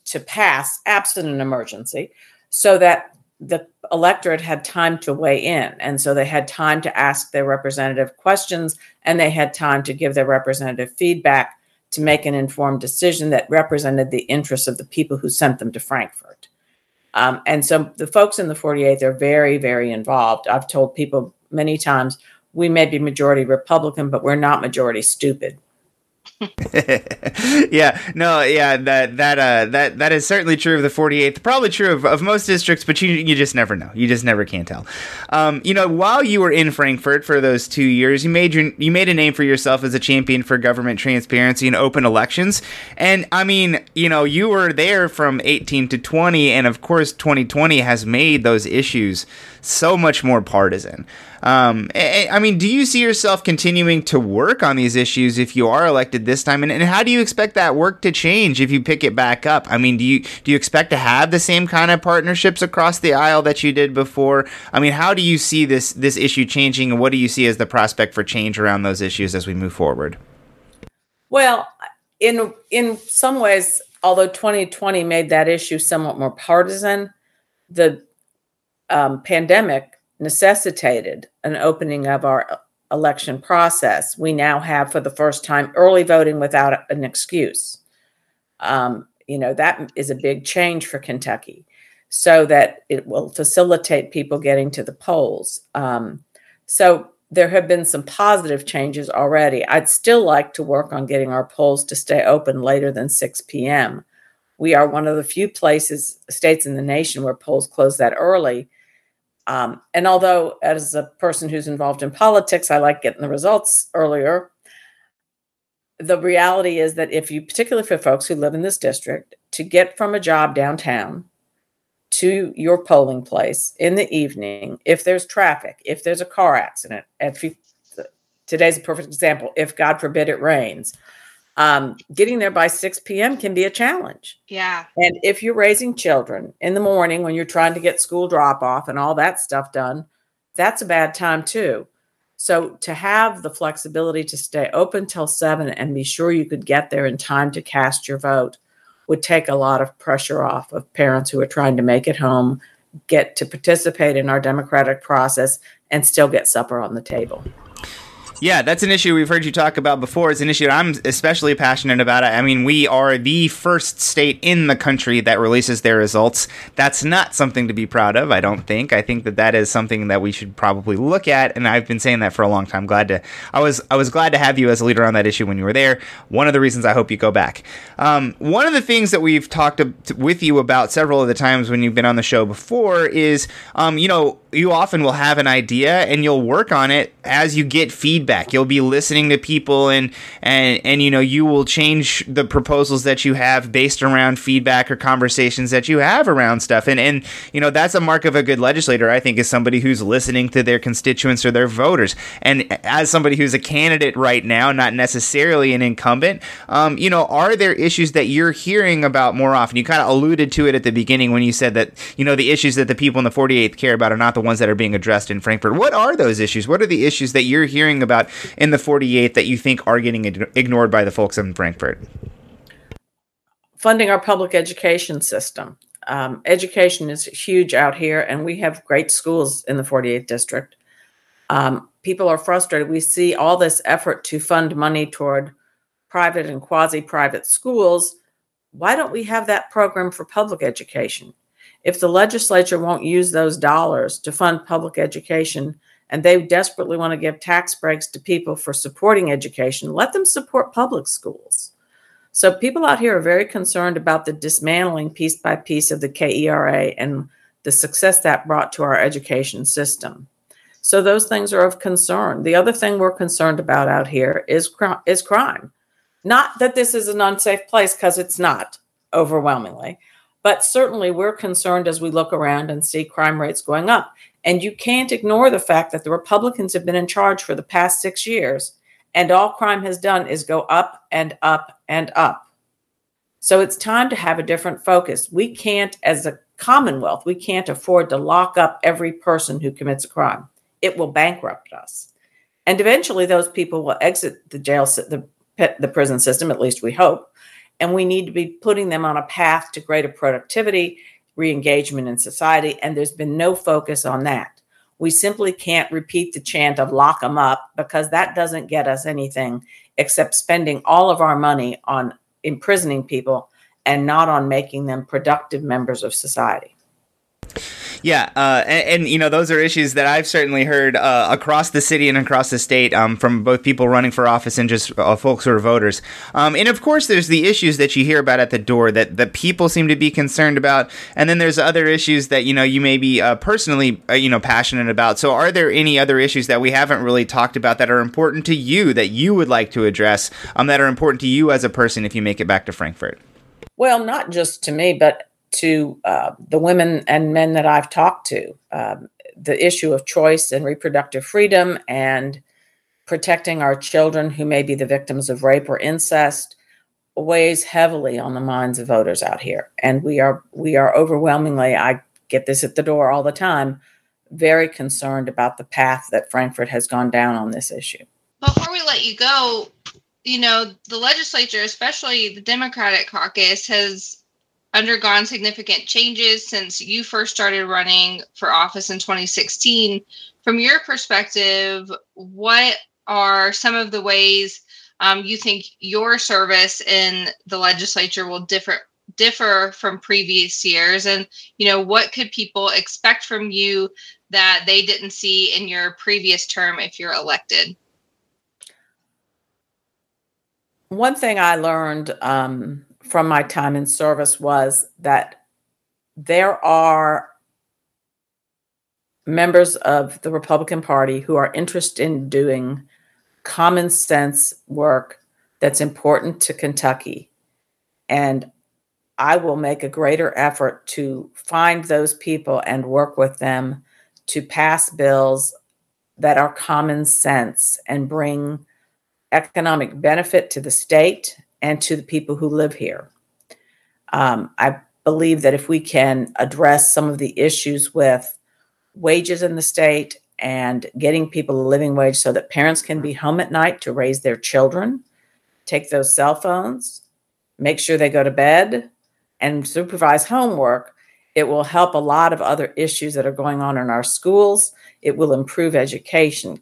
to pass absent an emergency so that the electorate had time to weigh in and so they had time to ask their representative questions and they had time to give their representative feedback to make an informed decision that represented the interests of the people who sent them to frankfort. Um, and so the folks in the 48th are very very involved. I've told people many times we may be majority republican but we're not majority stupid yeah, no, yeah, that that uh that that is certainly true of the 48th, probably true of, of most districts, but you you just never know. You just never can tell. Um, you know, while you were in Frankfurt for those two years, you made your you made a name for yourself as a champion for government transparency and open elections. And I mean, you know, you were there from 18 to 20, and of course, 2020 has made those issues so much more partisan. Um, I mean, do you see yourself continuing to work on these issues if you are elected this time? And, and how do you expect that work to change if you pick it back up? I mean, do you do you expect to have the same kind of partnerships across the aisle that you did before? I mean, how do you see this this issue changing, and what do you see as the prospect for change around those issues as we move forward? Well, in in some ways, although 2020 made that issue somewhat more partisan, the um, pandemic necessitated an opening of our election process. We now have, for the first time, early voting without an excuse. Um, you know, that is a big change for Kentucky so that it will facilitate people getting to the polls. Um, so there have been some positive changes already. I'd still like to work on getting our polls to stay open later than 6 p.m. We are one of the few places, states in the nation where polls close that early. Um, and although, as a person who's involved in politics, I like getting the results earlier, the reality is that if you, particularly for folks who live in this district, to get from a job downtown to your polling place in the evening, if there's traffic, if there's a car accident, if you, today's a perfect example, if God forbid it rains, um, getting there by 6 p.m. can be a challenge. Yeah. And if you're raising children in the morning when you're trying to get school drop off and all that stuff done, that's a bad time too. So to have the flexibility to stay open till seven and be sure you could get there in time to cast your vote would take a lot of pressure off of parents who are trying to make it home, get to participate in our democratic process, and still get supper on the table. Yeah, that's an issue we've heard you talk about before. It's an issue I'm especially passionate about. I mean, we are the first state in the country that releases their results. That's not something to be proud of, I don't think. I think that that is something that we should probably look at, and I've been saying that for a long time. Glad to I was I was glad to have you as a leader on that issue when you were there. One of the reasons I hope you go back. Um, one of the things that we've talked with you about several of the times when you've been on the show before is, um, you know, you often will have an idea and you'll work on it as you get feedback. You'll be listening to people and and and you know you will change the proposals that you have based around feedback or conversations that you have around stuff. And and you know that's a mark of a good legislator. I think is somebody who's listening to their constituents or their voters. And as somebody who's a candidate right now, not necessarily an incumbent, um, you know, are there issues that you're hearing about more often? You kind of alluded to it at the beginning when you said that you know the issues that the people in the 48th care about are not the ones that are being addressed in Frankfort. What are those issues? What are the issues that you're hearing about in the 48 that you think are getting ignored by the folks in Frankfort? Funding our public education system. Um, education is huge out here, and we have great schools in the 48th district. Um, people are frustrated. We see all this effort to fund money toward private and quasi private schools. Why don't we have that program for public education? If the legislature won't use those dollars to fund public education and they desperately want to give tax breaks to people for supporting education, let them support public schools. So people out here are very concerned about the dismantling piece by piece of the KERA and the success that brought to our education system. So those things are of concern. The other thing we're concerned about out here is is crime. Not that this is an unsafe place because it's not overwhelmingly, But certainly, we're concerned as we look around and see crime rates going up. And you can't ignore the fact that the Republicans have been in charge for the past six years, and all crime has done is go up and up and up. So it's time to have a different focus. We can't, as a Commonwealth, we can't afford to lock up every person who commits a crime. It will bankrupt us. And eventually, those people will exit the jail, the, the prison system, at least we hope. And we need to be putting them on a path to greater productivity, re engagement in society. And there's been no focus on that. We simply can't repeat the chant of lock them up because that doesn't get us anything except spending all of our money on imprisoning people and not on making them productive members of society. Yeah, uh, and, and, you know those are issues that I've certainly heard uh, across the city and across the state um, from both people running for office and just uh, folks who are voters. Um, and of course, there's the issues that you hear about at the door that that people seem to be concerned about, and then there's other issues that you know you may be uh, personally uh, you know passionate about. So, are there any other issues that we haven't really talked about that are important to you that you would like to address um, that are important to you as a person if you make it back to Frankfort? Well, not just to me, but to uh, the women and men that I've talked to. Um, the issue of choice and reproductive freedom and protecting our children who may be the victims of rape or incest weighs heavily on the minds of voters out here and we are we are overwhelmingly i get this at the door all the time very concerned about the path that Frankfort has gone down on this issue before we let you go you know the legislature especially the democratic caucus has undergone significant changes since you first started running for office in 2016. From your perspective, what are some of the ways um, you think your service in the legislature will differ differ from previous years and you know what could people expect from you that they didn't see in your previous term if you're elected one thing i learned um, from my time in service was that there are members of the Republican Party who are interested in doing common sense work that's important to Kentucky. And I will make a greater effort to find those people and work with them to pass bills that are common sense and bring economic benefit to the state and to the people who live here. Um, I believe that if we can address some of the issues with wages in the state and getting people a living wage so that parents can be home at night to raise their children, take those cell phones, make sure they go to bed, and supervise homework, it will help a lot of other issues that are going on in our schools. It will improve education.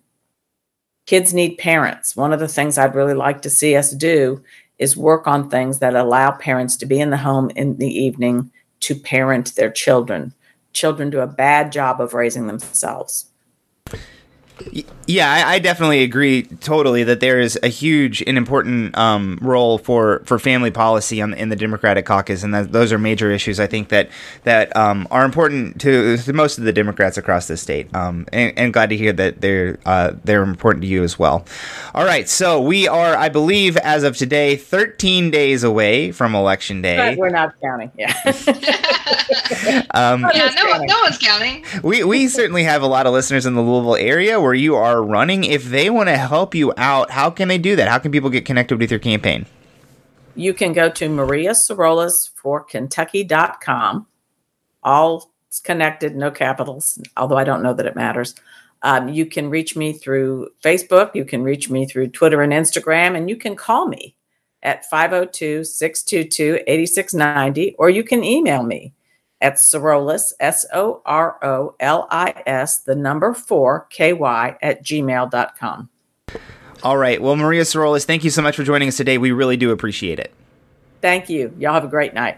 Kids need parents. One of the things I'd really like to see us do is work on things that allow parents to be in the home in the evening to parent their children. Children do a bad job of raising themselves. Yeah, I, I, definitely agree totally that there is a huge and important um, role for, for family policy on, in the Democratic caucus, and that those are major issues I think that that um, are important to, to, most of the Democrats across the state. Um, and, and, glad to hear that they're uh, they're important to you as well. All right, so we are, I believe, as of today, 13 days away from Election Day. We're not counting. Yeah. Um, yeah, no, no one's counting. We we certainly have a lot of listeners in the Louisville area where you are running. If they want to help you out, how can they do that? How can people get connected with your campaign? You can go to Maria Sorolis for Kentucky.com. All connected, no capitals, although I don't know that it matters. Um, you can reach me through Facebook. You can reach me through Twitter and Instagram, and you can call me at 502 622 8690, or you can email me at Sorolis, S O R O L I S, the number four, K Y, at gmail.com. All right. Well, Maria Sorolis, thank you so much for joining us today. We really do appreciate it. Thank you. Y'all have a great night.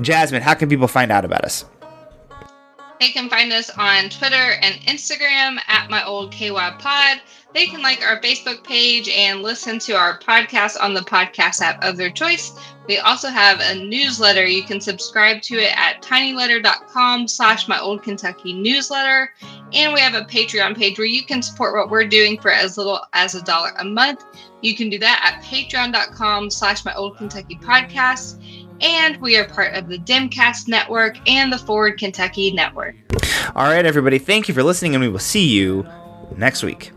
Jasmine, how can people find out about us? They can find us on Twitter and Instagram at my old KY pod. They can like our Facebook page and listen to our podcast on the podcast app of their choice. We also have a newsletter. You can subscribe to it at tinyletter.com slash my old Kentucky newsletter. And we have a Patreon page where you can support what we're doing for as little as a dollar a month. You can do that at patreon.com slash my old Kentucky podcast. and we are part of the DemCast Network and the Forward Kentucky Network. All right, everybody, thank you for listening, and we will see you next week.